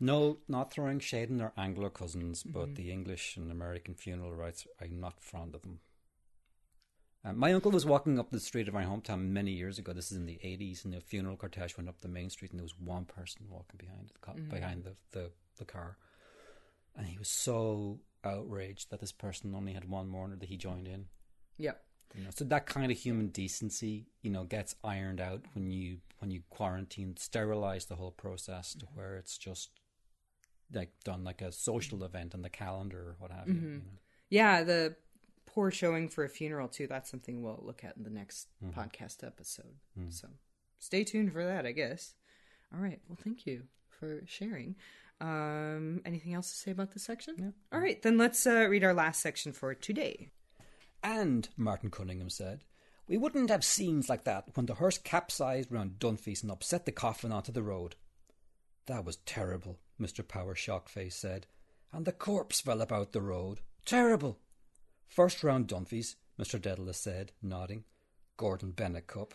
No, not throwing shade in our Anglo cousins, Mm-hmm. but the English and American funeral rites, I'm not fond of them. Uh, my uncle was walking up the street of my hometown many years ago. This is in the 80s, and the funeral cortege went up the main street, and there was one person walking behind the, co- behind the, the, the car. And he was so outraged that this person only had one mourner that he joined in. yeah, You know, so that kind of human decency, you know, gets ironed out when you when you quarantine, sterilize the whole process to where it's just like done like a social event on the calendar or what have you. you know. yeah. The poor showing for a funeral too. That's something we'll look at in the next Mm-hmm. podcast episode. Mm. So, stay tuned for that. I guess. All right. Well, thank you for sharing. Um, anything else to say about this section? All right, then let's uh, read our last section for today. And Martin Cunningham said, "We wouldn't have scenes like that when the hearse capsized round Dunphy's and upset the coffin onto the road." That was terrible, Mr. Power Shockface said. And the corpse fell about the road. Terrible. First round Dunphy's, Mr. Dedalus said, nodding. Gordon Bennett Cup.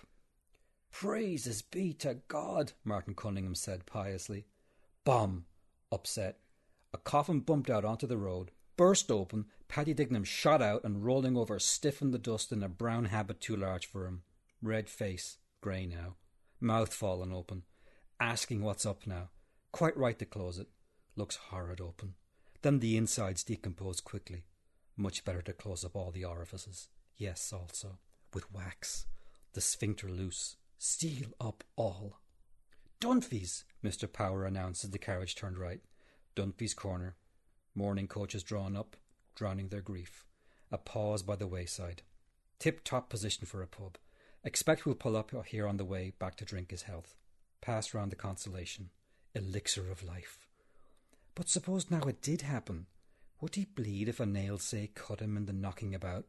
Praises be to God, Martin Cunningham said piously. Bomb. Upset. A coffin bumped out onto the road, burst open, Paddy Dignam shot out and rolling over stiff in the dust in a brown habit too large for him. Red face, grey now. Mouth fallen open. Asking what's up now. Quite right to close it. Looks horrid open. Then the insides decompose quickly. Much better to close up all the orifices. Yes, also, with wax. The sphincter loose. Seal up all. Dunphy's, Mr. Power announced as the carriage turned right. Dunphy's corner. Mourning coaches drawn up, drowning their grief. A pause by the wayside. Tip top position for a pub. Expect we'll pull up here on the way back to drink his health. Pass round the consolation. Elixir of life. But suppose now it did happen. Would he bleed if a nail, say, cut him in the knocking about?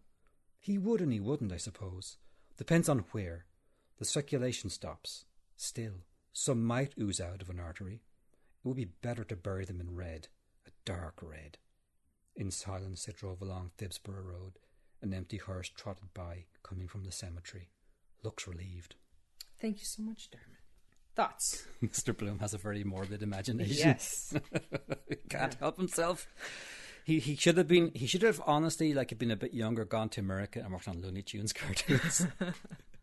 He would and he wouldn't, I suppose. Depends on where. The circulation stops. Still, some might ooze out of an artery. It would be better to bury them in red, a dark red. In silence they drove along Phibsborough Road. An empty hearse trotted by, coming from the cemetery. Looks relieved. Thank you so much, Dermot. Thoughts? [laughs] Mr. Bloom has a very morbid imagination. Yes. [laughs] Can't help himself. He he should have been he should have honestly like been a bit younger, gone to America and worked on Looney Tunes cartoons. [laughs]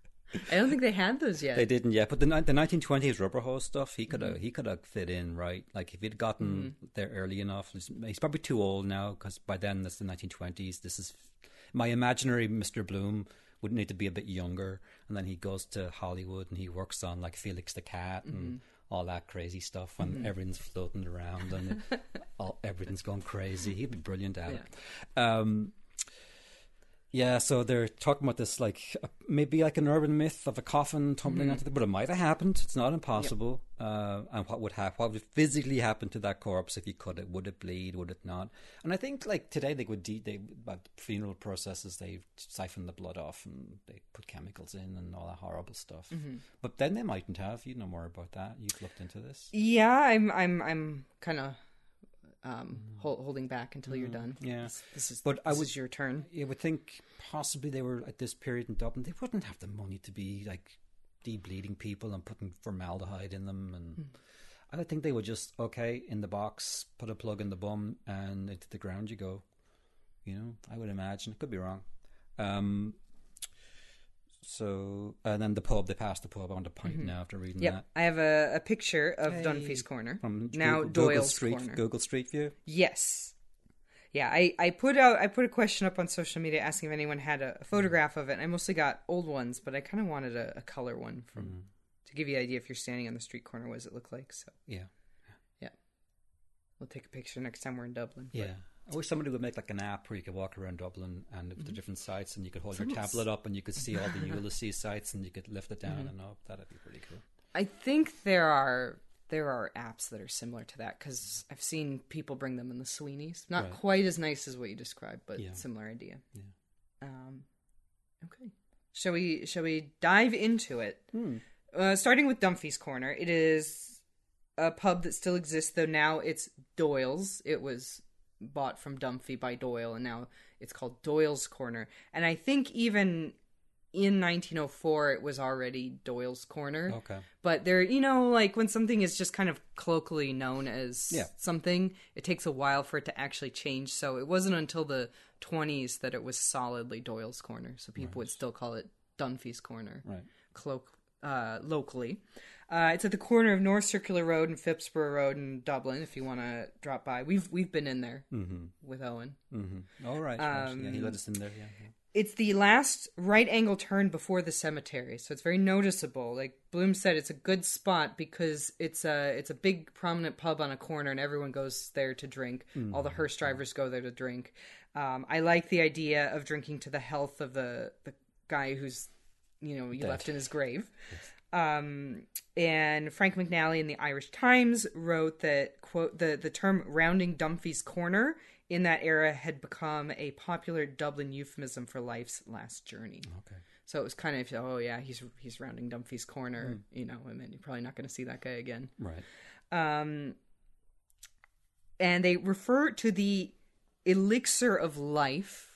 I don't think they had those yet. they didn't yet, but the the nineteen twenties rubber hose stuff he could have mm-hmm. he could have fit in right. Like if he'd gotten mm-hmm. there early enough, he's, probably too old now because by then that's the nineteen twenties. This is my imaginary Mister Bloom would need to be a bit younger, and then he goes to Hollywood and he works on like Felix the Cat and mm-hmm. all that crazy stuff when everything's floating around and [laughs] all, everything's going crazy. He'd be brilliant at it. Um, yeah, so they're talking about this like maybe like an urban myth of a coffin tumbling onto the, but it might have happened. It's not impossible. Uh, and what would happen? What would physically happen to that corpse if you cut it? Would it bleed? Would it not? And I think like today they would de- they about funeral processes they siphon the blood off and they put chemicals in and all that horrible stuff. But then they mightn't have. You know more about that. You've looked into this. Yeah, I'm I'm I'm kind of um hol- holding back until you're done. Yeah. This, this is But I this would- is your turn. You would think possibly they were at this period in Dublin. They wouldn't have the money to be like de-bleeding people and putting formaldehyde in them, and I think they would just okay in the box, put a plug in the bum, and into the ground you go. You know, I would imagine. It could be wrong. Um. So and then the pub. They passed the pub on to pint mm-hmm. now after reading Yep, that. I have a, a picture of Hey. Dunphy's corner. From now Google, Google Doyle's Street, corner. Google Street View. Yes. Yeah, I, I put out I put a question up on social media asking if anyone had a, a mm-hmm. photograph of it. I mostly got old ones, but I kind of wanted a, a color one from mm-hmm. to give you an idea if you're standing on the street corner what does it look like. So Yeah, yeah, we'll take a picture next time we're in Dublin. Yeah. I wish somebody would make like an app where you could walk around Dublin and Mm-hmm. the different sites and you could hold your tablet up and you could see all the [laughs] Ulysses sites and you could lift it down Mm-hmm. and up. That'd be pretty cool. I think there are there are apps that are similar to that because I've seen people bring them in the Sweny's. Not Right. quite as nice as what you described, but Yeah. similar idea. Yeah. Um, okay. Shall we shall we dive into it? Hmm. Uh, starting with Dunphy's Corner, it is a pub that still exists, though now it's Doyle's. It was bought from Dunphy by Doyle, and now it's called Doyle's Corner. And I think even in 1904, it was already Doyle's Corner. Okay. But there, you know, like when something is just kind of colloquially known as Yeah. something, it takes a while for it to actually change. So it wasn't until the 20s that it was solidly Doyle's Corner. So people would still call it Dunphy's Corner Right. uh, locally. Uh, it's at the corner of North Circular Road and Phibsborough Road in Dublin. If you want to drop by, we've we've been in there with Owen. Mm-hmm. All right. Um, yeah, he let us in there. Yeah. yeah. It's the last right angle turn before the cemetery, so it's very noticeable. Like Bloom said, it's a good spot because it's a it's a big prominent pub on a corner, and everyone goes there to drink. All the hearse drivers go there to drink. Um, I like the idea of drinking to the health of the the guy who's you know you left in his grave. Um, and Frank McNally in the Irish Times wrote that quote the the term "rounding Dunphy's corner" in that era had become a popular Dublin euphemism for life's last journey. Okay. So it was kind of oh yeah he's he's rounding Dunphy's corner, you know, and then you're probably not going to see that guy again. Right. Um, and they refer to the elixir of life.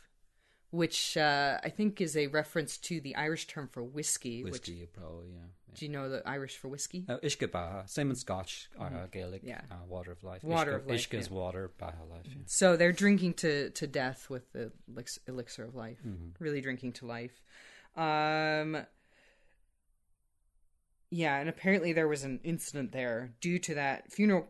Which uh, I think is a reference to the Irish term for whiskey, Whiskey, which probably, yeah. yeah. do you know the Irish for whiskey? Uh, Ishka Baha, same in Scotch, uh, Gaelic, Yeah. uh, water of life. Water Ishka, of life, Ishka is yeah. water, Baha life. Yeah. So they're drinking to, to death with the elixir of life. Mm-hmm. Really drinking to life. Um, yeah, and apparently there was an incident there due to that funeral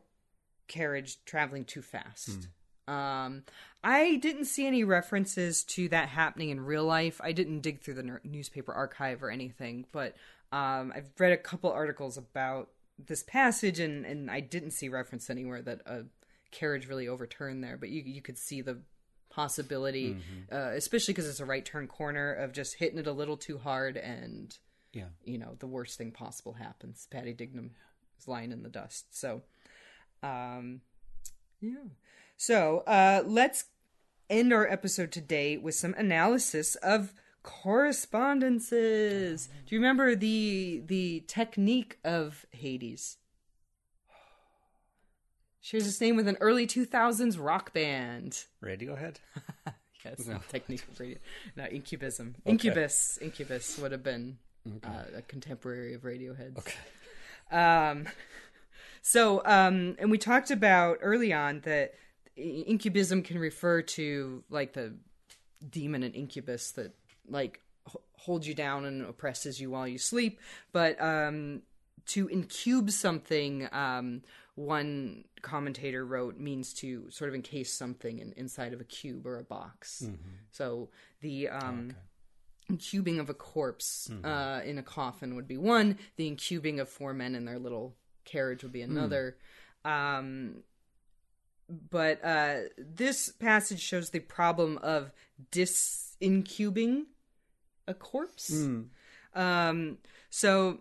carriage traveling too fast. Um, I didn't see any references to that happening in real life. I didn't dig through the newspaper archive or anything, but um, I've read a couple articles about this passage, and, and I didn't see reference anywhere that a carriage really overturned there. But you you could see the possibility, uh, especially because it's a right turn corner, of just hitting it a little too hard, and Yeah. you know the worst thing possible happens. Paddy Dignam is lying in the dust. So, um, yeah. So uh, let's end our episode today with some analysis of correspondences. Do you remember the the technique of Hades? [sighs] Shares its name with an early 2000s rock band. Radiohead. [laughs] Yes, technique of radio. No, Incubism. Incubus. Incubus would have been uh, a contemporary of Radiohead. Okay. Um, [laughs] so, um, and we talked about early on that i- incubism can refer to like the demon and incubus that like h- holds you down and oppresses you while you sleep. But um, to incube something, um, one commentator wrote, means to sort of encase something in, inside of a cube or a box. So the um, incubing of a corpse uh, in a coffin would be one. The incubing of four men in their little carriage would be another. Um, but uh, this passage shows the problem of disincubing a corpse. Um, so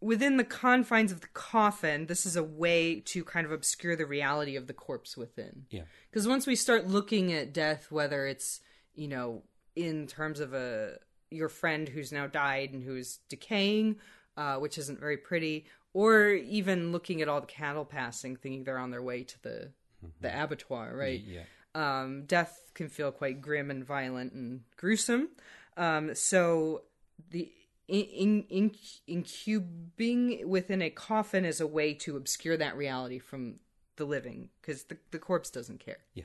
within the confines of the coffin, this is a way to kind of obscure the reality of the corpse within. Yeah. Because once we start looking at death, whether it's you know in terms of a your friend who's now died and who's decaying, uh, which isn't very pretty, or even looking at all the cattle passing, thinking they're on their way to the the abattoir, right? Yeah. um, death can feel quite grim and violent and gruesome. Um, so the in, in, incubing within a coffin is a way to obscure that reality from the living because the, the corpse doesn't care. Yeah.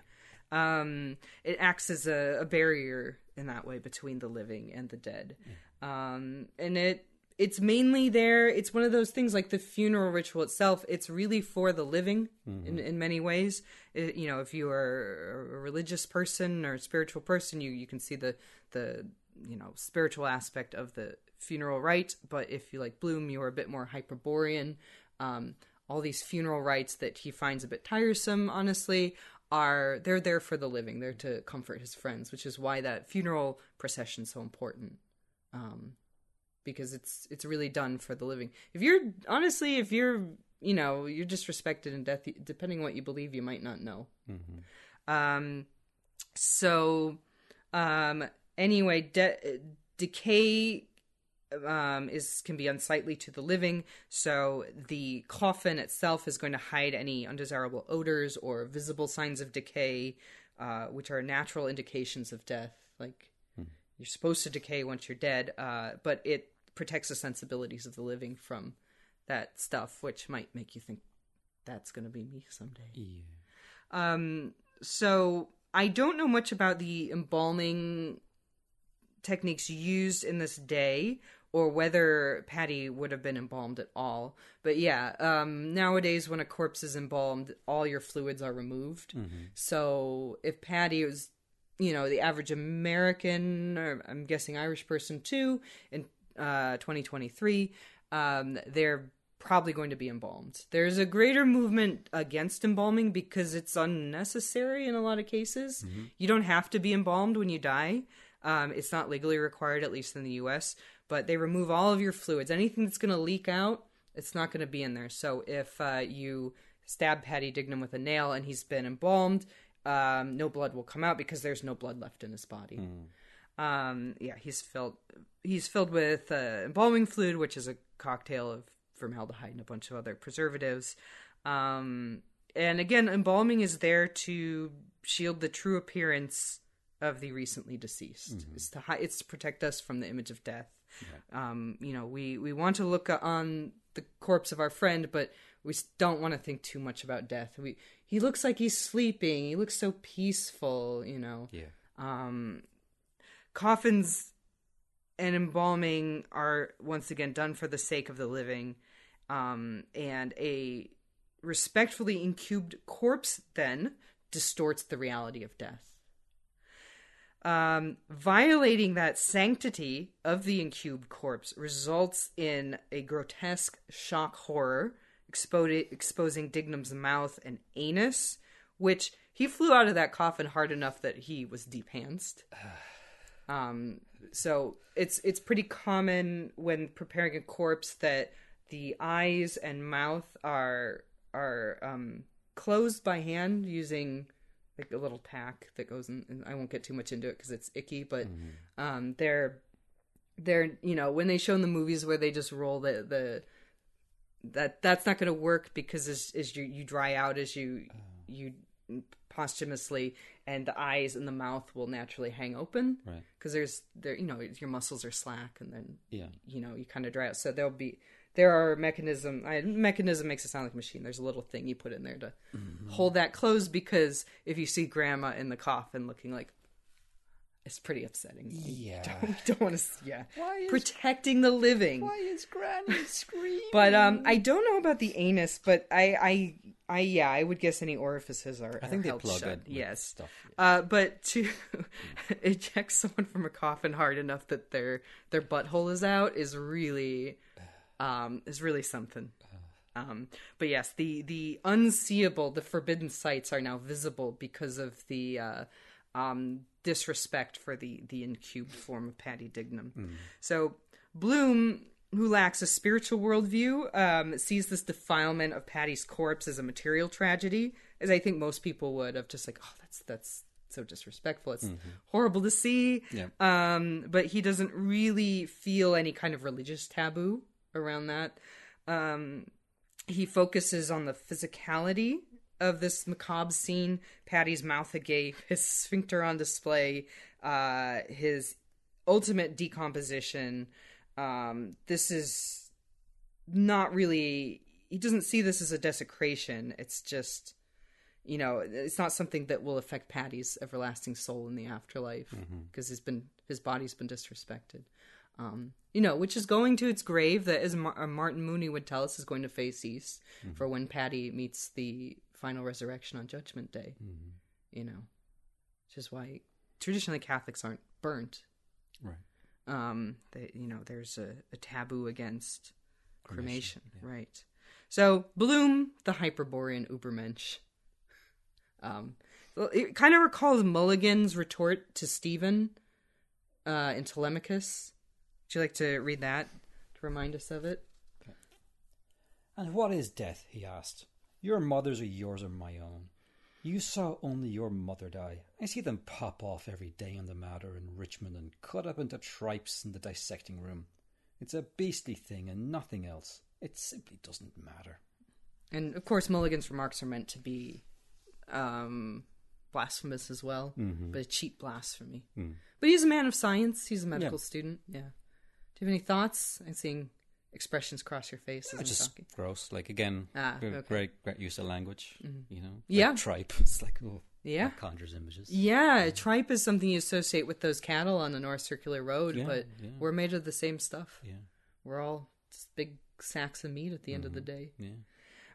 Um, it acts as a, a barrier in that way between the living and the dead. Um, and it it's mainly there. It's one of those things like the funeral ritual itself. It's really for the living in, in many ways. It- you know, if you are a religious person or a spiritual person, you, you can see the, the, you know, spiritual aspect of the funeral rite. But if you like Bloom, you're a bit more hyperborean. Um, all these funeral rites that he finds a bit tiresome, honestly, are they're there for the living. They're to comfort his friends, which is why that funeral procession is so important. Um, because it's it's really done for the living. If you're honestly, if you're you know you're disrespected in death, depending on what you believe, you might not know. Um, so um, anyway, de- decay um, is can be unsightly to the living. So the coffin itself is going to hide any undesirable odors or visible signs of decay, uh, which are natural indications of death. Like you're supposed to decay once you're dead, uh, but it protects the sensibilities of the living from that stuff, which might make you think that's going to be me someday. Yeah. Um, so I don't know much about the embalming techniques used in this day or whether Paddy would have been embalmed at all. But yeah, um, nowadays when a corpse is embalmed, all your fluids are removed. So if Paddy was, you know, the average American, or I'm guessing Irish person too, in uh, 2023, um, they're probably going to be embalmed. There's a greater movement against embalming because it's unnecessary in a lot of cases. You don't have to be embalmed when you die. Um, it's not legally required, at least in the U.S. But they remove all of your fluids. Anything that's going to leak out, it's not going to be in there. So if uh, you stab Paddy Dignam with a nail and he's been embalmed, um, no blood will come out because there's no blood left in his body. Um, yeah, he's filled. He's filled with uh, embalming fluid, which is a cocktail of formaldehyde and a bunch of other preservatives. Um, and again, embalming is there to shield the true appearance of the recently deceased. It's to hi- it's to protect us from the image of death. Um, you know, we we want to look on the corpse of our friend, but we don't want to think too much about death. We he looks like he's sleeping. He looks so peaceful. You know Yeah. um, coffins and embalming are once again done for the sake of the living um, and a respectfully incubed corpse then distorts the reality of death. Um, violating that sanctity of the incubed corpse results in a grotesque shock horror, expo- exposing Dignam's mouth and anus, which he flew out of that coffin hard enough that he was depanced. [sighs] [sighs] [sighs] Um, so it's it's pretty common when preparing a corpse that the eyes and mouth are are um, closed by hand using like a little tack that goes in. And I won't get too much into it because it's icky, but um, they're they're you know when they show in the movies where they just roll the the that that's not going to work because as, as you you dry out as you you posthumously and the eyes and the mouth will naturally hang open Right. because there's there you know your muscles are slack and then Yeah. you know you kind of dry out so there'll be there are mechanism I, mechanism makes it sound like a machine there's a little thing you put in there to mm-hmm. hold that closed because if you see grandma in the coffin looking like it's pretty upsetting Yeah. [laughs] don't, don't want to yeah Why is- protecting the living Why is Granny screaming? but um i don't know about the anus but i i i yeah i would guess any orifices are I think are they plug shut. it. yes Stuff. uh, but to [laughs] eject someone from a coffin hard enough that their their butthole is out is really um is really something. Um, but yes, the the unseeable, the forbidden sights are now visible because of the uh, um, disrespect for the the incubed form of Paddy Dignam. So Bloom, who lacks a spiritual worldview, um, sees this defilement of Paddy's corpse as a material tragedy, as I think most people would, of just like, oh, that's that's so disrespectful. It's horrible to see. Yeah. Um, but he doesn't really feel any kind of religious taboo around that. Um, he focuses on the physicality of this macabre scene Paddy's mouth agape, [laughs] his sphincter on display, uh, his ultimate decomposition. Um, this is not really, he doesn't see this as a desecration. It's just, you know, it's not something that will affect Paddy's everlasting soul in the afterlife because he's been, his body's been disrespected. Um, you know, which is going to its grave that, as Mar- uh, Martin Mooney would tell us, is going to face east for when Paddy meets the final resurrection on Judgment Day. You know, which is why traditionally Catholics aren't burnt. Right. Um, they, you know, there's a, a taboo against cremation, right? So Bloom, the Hyperborean Ubermensch. Um, it kind of recalls Mulligan's retort to Stephen uh, in Telemachus. Would you like to read that to remind us of it? And what is death? he asked. Your mother's or yours or my own. You saw only your mother die. I see them pop off every day on the Mater in Richmond and cut up into tripes in the dissecting room. It's a beastly thing and nothing else. It simply doesn't matter. And of course, Mulligan's remarks are meant to be um, blasphemous as well, but a cheap blasphemy. But he's a man of science. He's a medical student. Yeah. Do you have any thoughts? I'm seeing expressions cross your face Which is talking. gross. Like again, Ah, okay. Mm-hmm. great, great use of language. You know, Yeah. tripe. [laughs] It's like oh, Yeah. conjures images. Yeah, tripe is something you associate with those cattle on the North Circular Road, Yeah, but yeah. we're made of the same stuff. Yeah, We're all just big sacks of meat at the end of the day. yeah.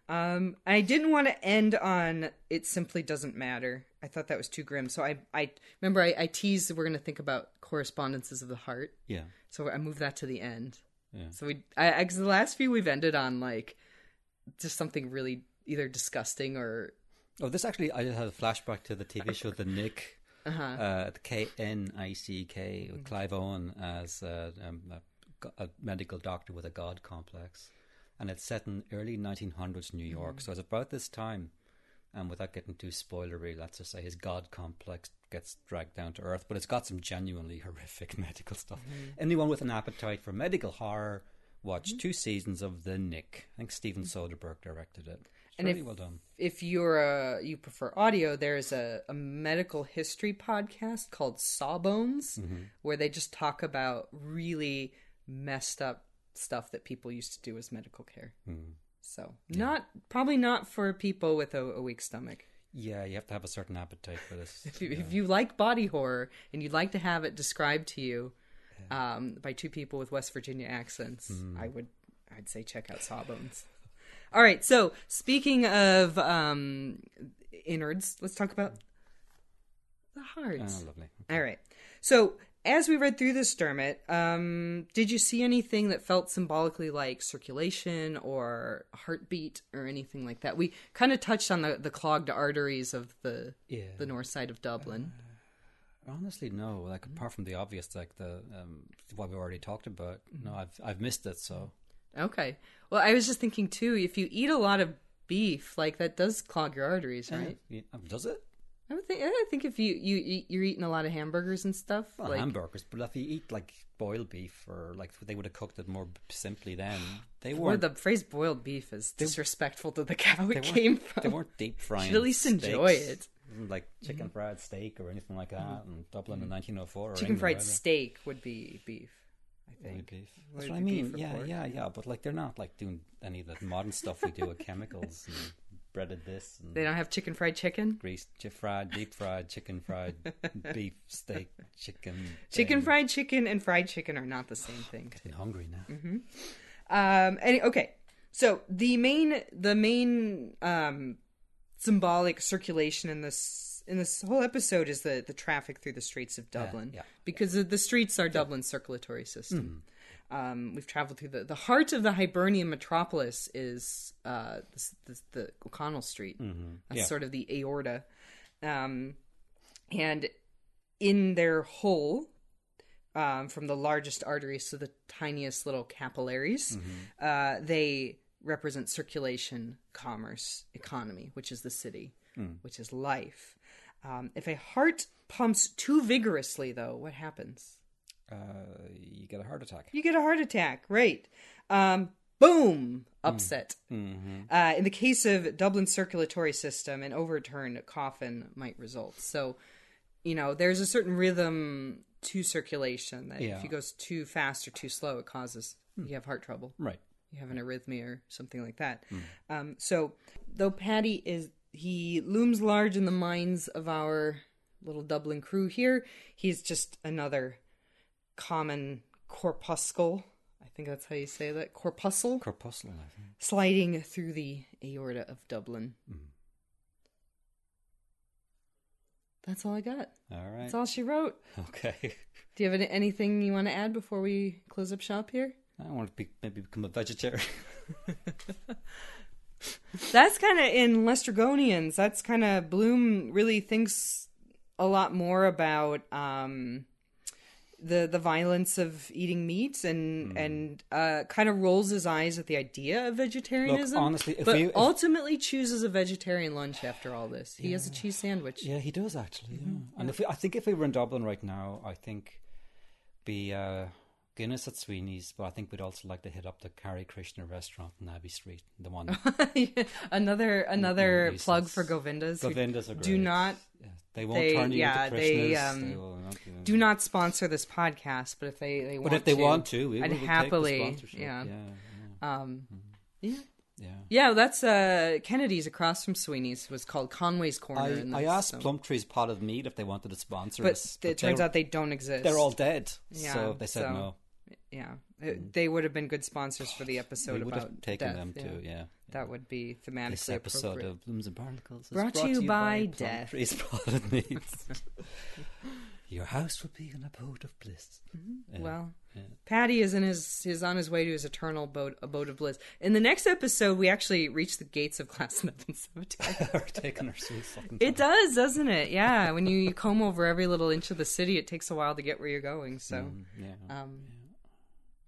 Um, I didn't want to end on it simply doesn't matter. I thought that was too grim. So I, I remember I, I teased that we're going to think about correspondences of the heart. Yeah. So I moved that to the end. Yeah. So we, I, 'cause the last few we've ended on like just something really either disgusting or Oh, this actually, I just had a flashback to the TV show The Knick. Uh-huh. Uh, the K N I C K with Clive Owen as uh, um, a, a medical doctor with a god complex, and it's set in early 1900s New York. So it's about this time, and without getting too spoilery, let's just say his god complex gets dragged down to earth. But it's got some genuinely horrific [laughs] medical stuff. Mm-hmm. Anyone with an appetite for medical horror, watch mm-hmm. two seasons of The Knick. I think Steven mm-hmm. Soderbergh directed it. It's And really if- well done. if you're a you prefer audio, there's a, a medical history podcast called Sawbones where they just talk about really messed up stuff that people used to do as medical care. Hmm. So not probably not for people with a, a weak stomach. Yeah, you have to have a certain appetite for this. [laughs] If you, if you like body horror and you'd like to have it described to you um, by two people with West Virginia accents, I would I'd say check out Sawbones. [laughs] All right, so speaking of um, innards. Let's talk about the hearts. Oh, lovely. All right. So as we read through this, Dermot, um, did you see anything that felt symbolically like circulation or heartbeat or anything like that? We kind of touched on the, the clogged arteries of the Yeah. the north side of Dublin. Uh, honestly, no. Like mm-hmm. apart from the obvious, like the um, what we already talked about. No, mm-hmm. I've I've missed it. So Okay. Well, I was just thinking too. If you eat a lot of beef, like that does clog your arteries, eh, right? Yeah, uh, does it? I would think. I think if you you eat, you're eating a lot of hamburgers and stuff, Well, like hamburgers, but if you eat like boiled beef or like they would have cooked it more simply, then [sighs] they weren't. the phrase boiled beef is disrespectful to the cow it came from. They weren't deep [laughs] frying. at least enjoy steaks. it. It wasn't Like mm-hmm. chicken fried steak or anything like that mm-hmm. in Dublin in mm-hmm. 1904. Or Chicken fried either. steak would be beef. I think. beef. That's what I mean. Yeah, pork? yeah, yeah. But like they're not like doing any of the modern stuff we do with [laughs] chemicals and breaded this and They don't have chicken fried chicken. greased, fried, deep fried, chicken fried, [laughs] beef steak, chicken. Chicken thing. fried chicken and fried chicken are not the same thing. Getting hungry now. Mm-hmm. Um. Any, okay. So the main the main um symbolic circulation in this in this whole episode is the the traffic through the streets of Dublin yeah. because the, the streets are Dublin's circulatory system. Um, we've traveled through the the heart of the Hibernian metropolis is uh this, this, the O'Connell Street. That's Yeah. sort of the aorta, um, and in their whole um, from the largest arteries to the tiniest little capillaries. Uh, they represent circulation, commerce, economy, which is the city, which is life. Um, if a heart pumps too vigorously, though, what happens? Uh, you get a heart attack. You get a heart attack, right? Um, boom, upset. Mm-hmm. Uh, in the case of Dublin's circulatory system, an overturned coffin might result. So, you know, there's a certain rhythm to circulation that Yeah. if you goes too fast or too slow, it causes you have heart trouble. Right. You have an arrhythmia or something like that. Um, so, though Paddy is he looms large in the minds of our little Dublin crew here, he's just another common corpuscle. I think that's how you say that. Corpuscle Corpuscle, I think. sliding through the aorta of Dublin. That's all I got. All right. That's all she wrote. Okay. [laughs] Do you have any, anything you want to add before we close up shop here? I want to be, maybe become a vegetarian. [laughs] That's kind of in Lestrygonians. That's kind of Bloom really thinks a lot more about um, the the violence of eating meat and and uh, kind of rolls his eyes at the idea of vegetarianism. honestly, if but we- if- ultimately chooses a vegetarian lunch after all this. He has a cheese sandwich. yeah, he does actually. Mm-hmm. And if we, I think if we were in Dublin right now, I think be uh, Guinness at Sweny's, but I think we'd also like to hit up the Hare Krishna restaurant in Abbey Street, the one. [laughs] another another plug for Govindas. Govindas are Do not they won't They- turn you yeah, into they, um, they will not do do not sponsor this podcast, but if they, they want But if they to, want to, we I'd will take the happily, sponsorship. yeah. yeah, yeah, Um, yeah. yeah. Yeah, that's uh Kennedy's across from Sweny's was called Conway's Corner. I, I asked so- Plumtree's Pot of Meat if they wanted to sponsor but us. it turns out they don't exist. they're all dead. Yeah, so they said so no. Yeah. It- They would have been good sponsors for the episode We would about have taken death, them yeah. too. Yeah. That would be thematically This episode of Blooms and Barnacles is Brought to you by death. Pot [laughs] of [laughs] Your house will be an abode of bliss. Mm-hmm. Well, yeah. Paddy is in his is on his way to his eternal abode, abode of bliss. In the next episode, we actually reach the gates of Glasnevin [laughs] Cemetery. We're taking our sweet fucking It does, doesn't it? Yeah. When you, you comb over every little inch of the city, it takes a while to get where you're going. So, Mm, yeah. um,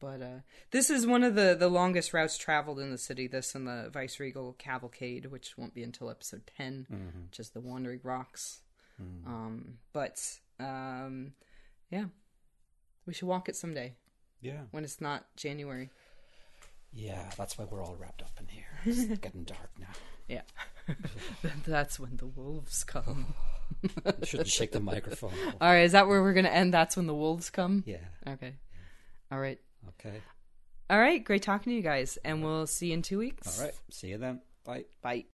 but uh, this is one of the the longest routes traveled in the city. This and the Viceregal Cavalcade, which won't be until episode 10 Mm-hmm. which is the Wandering Rocks. Mm. Um, but um, yeah, we should walk it someday yeah. when it's not January. Yeah, that's why we're all wrapped up in here. [laughs] It's getting dark now. Yeah, [laughs] that's when the wolves come. Shouldn't shake the microphone. [laughs] All right, is that where we're gonna end? That's when the wolves come. Yeah. Okay. All right. Okay. All right. Great talking to you guys, and we'll see you in two weeks. All right. See you then. Bye. Bye.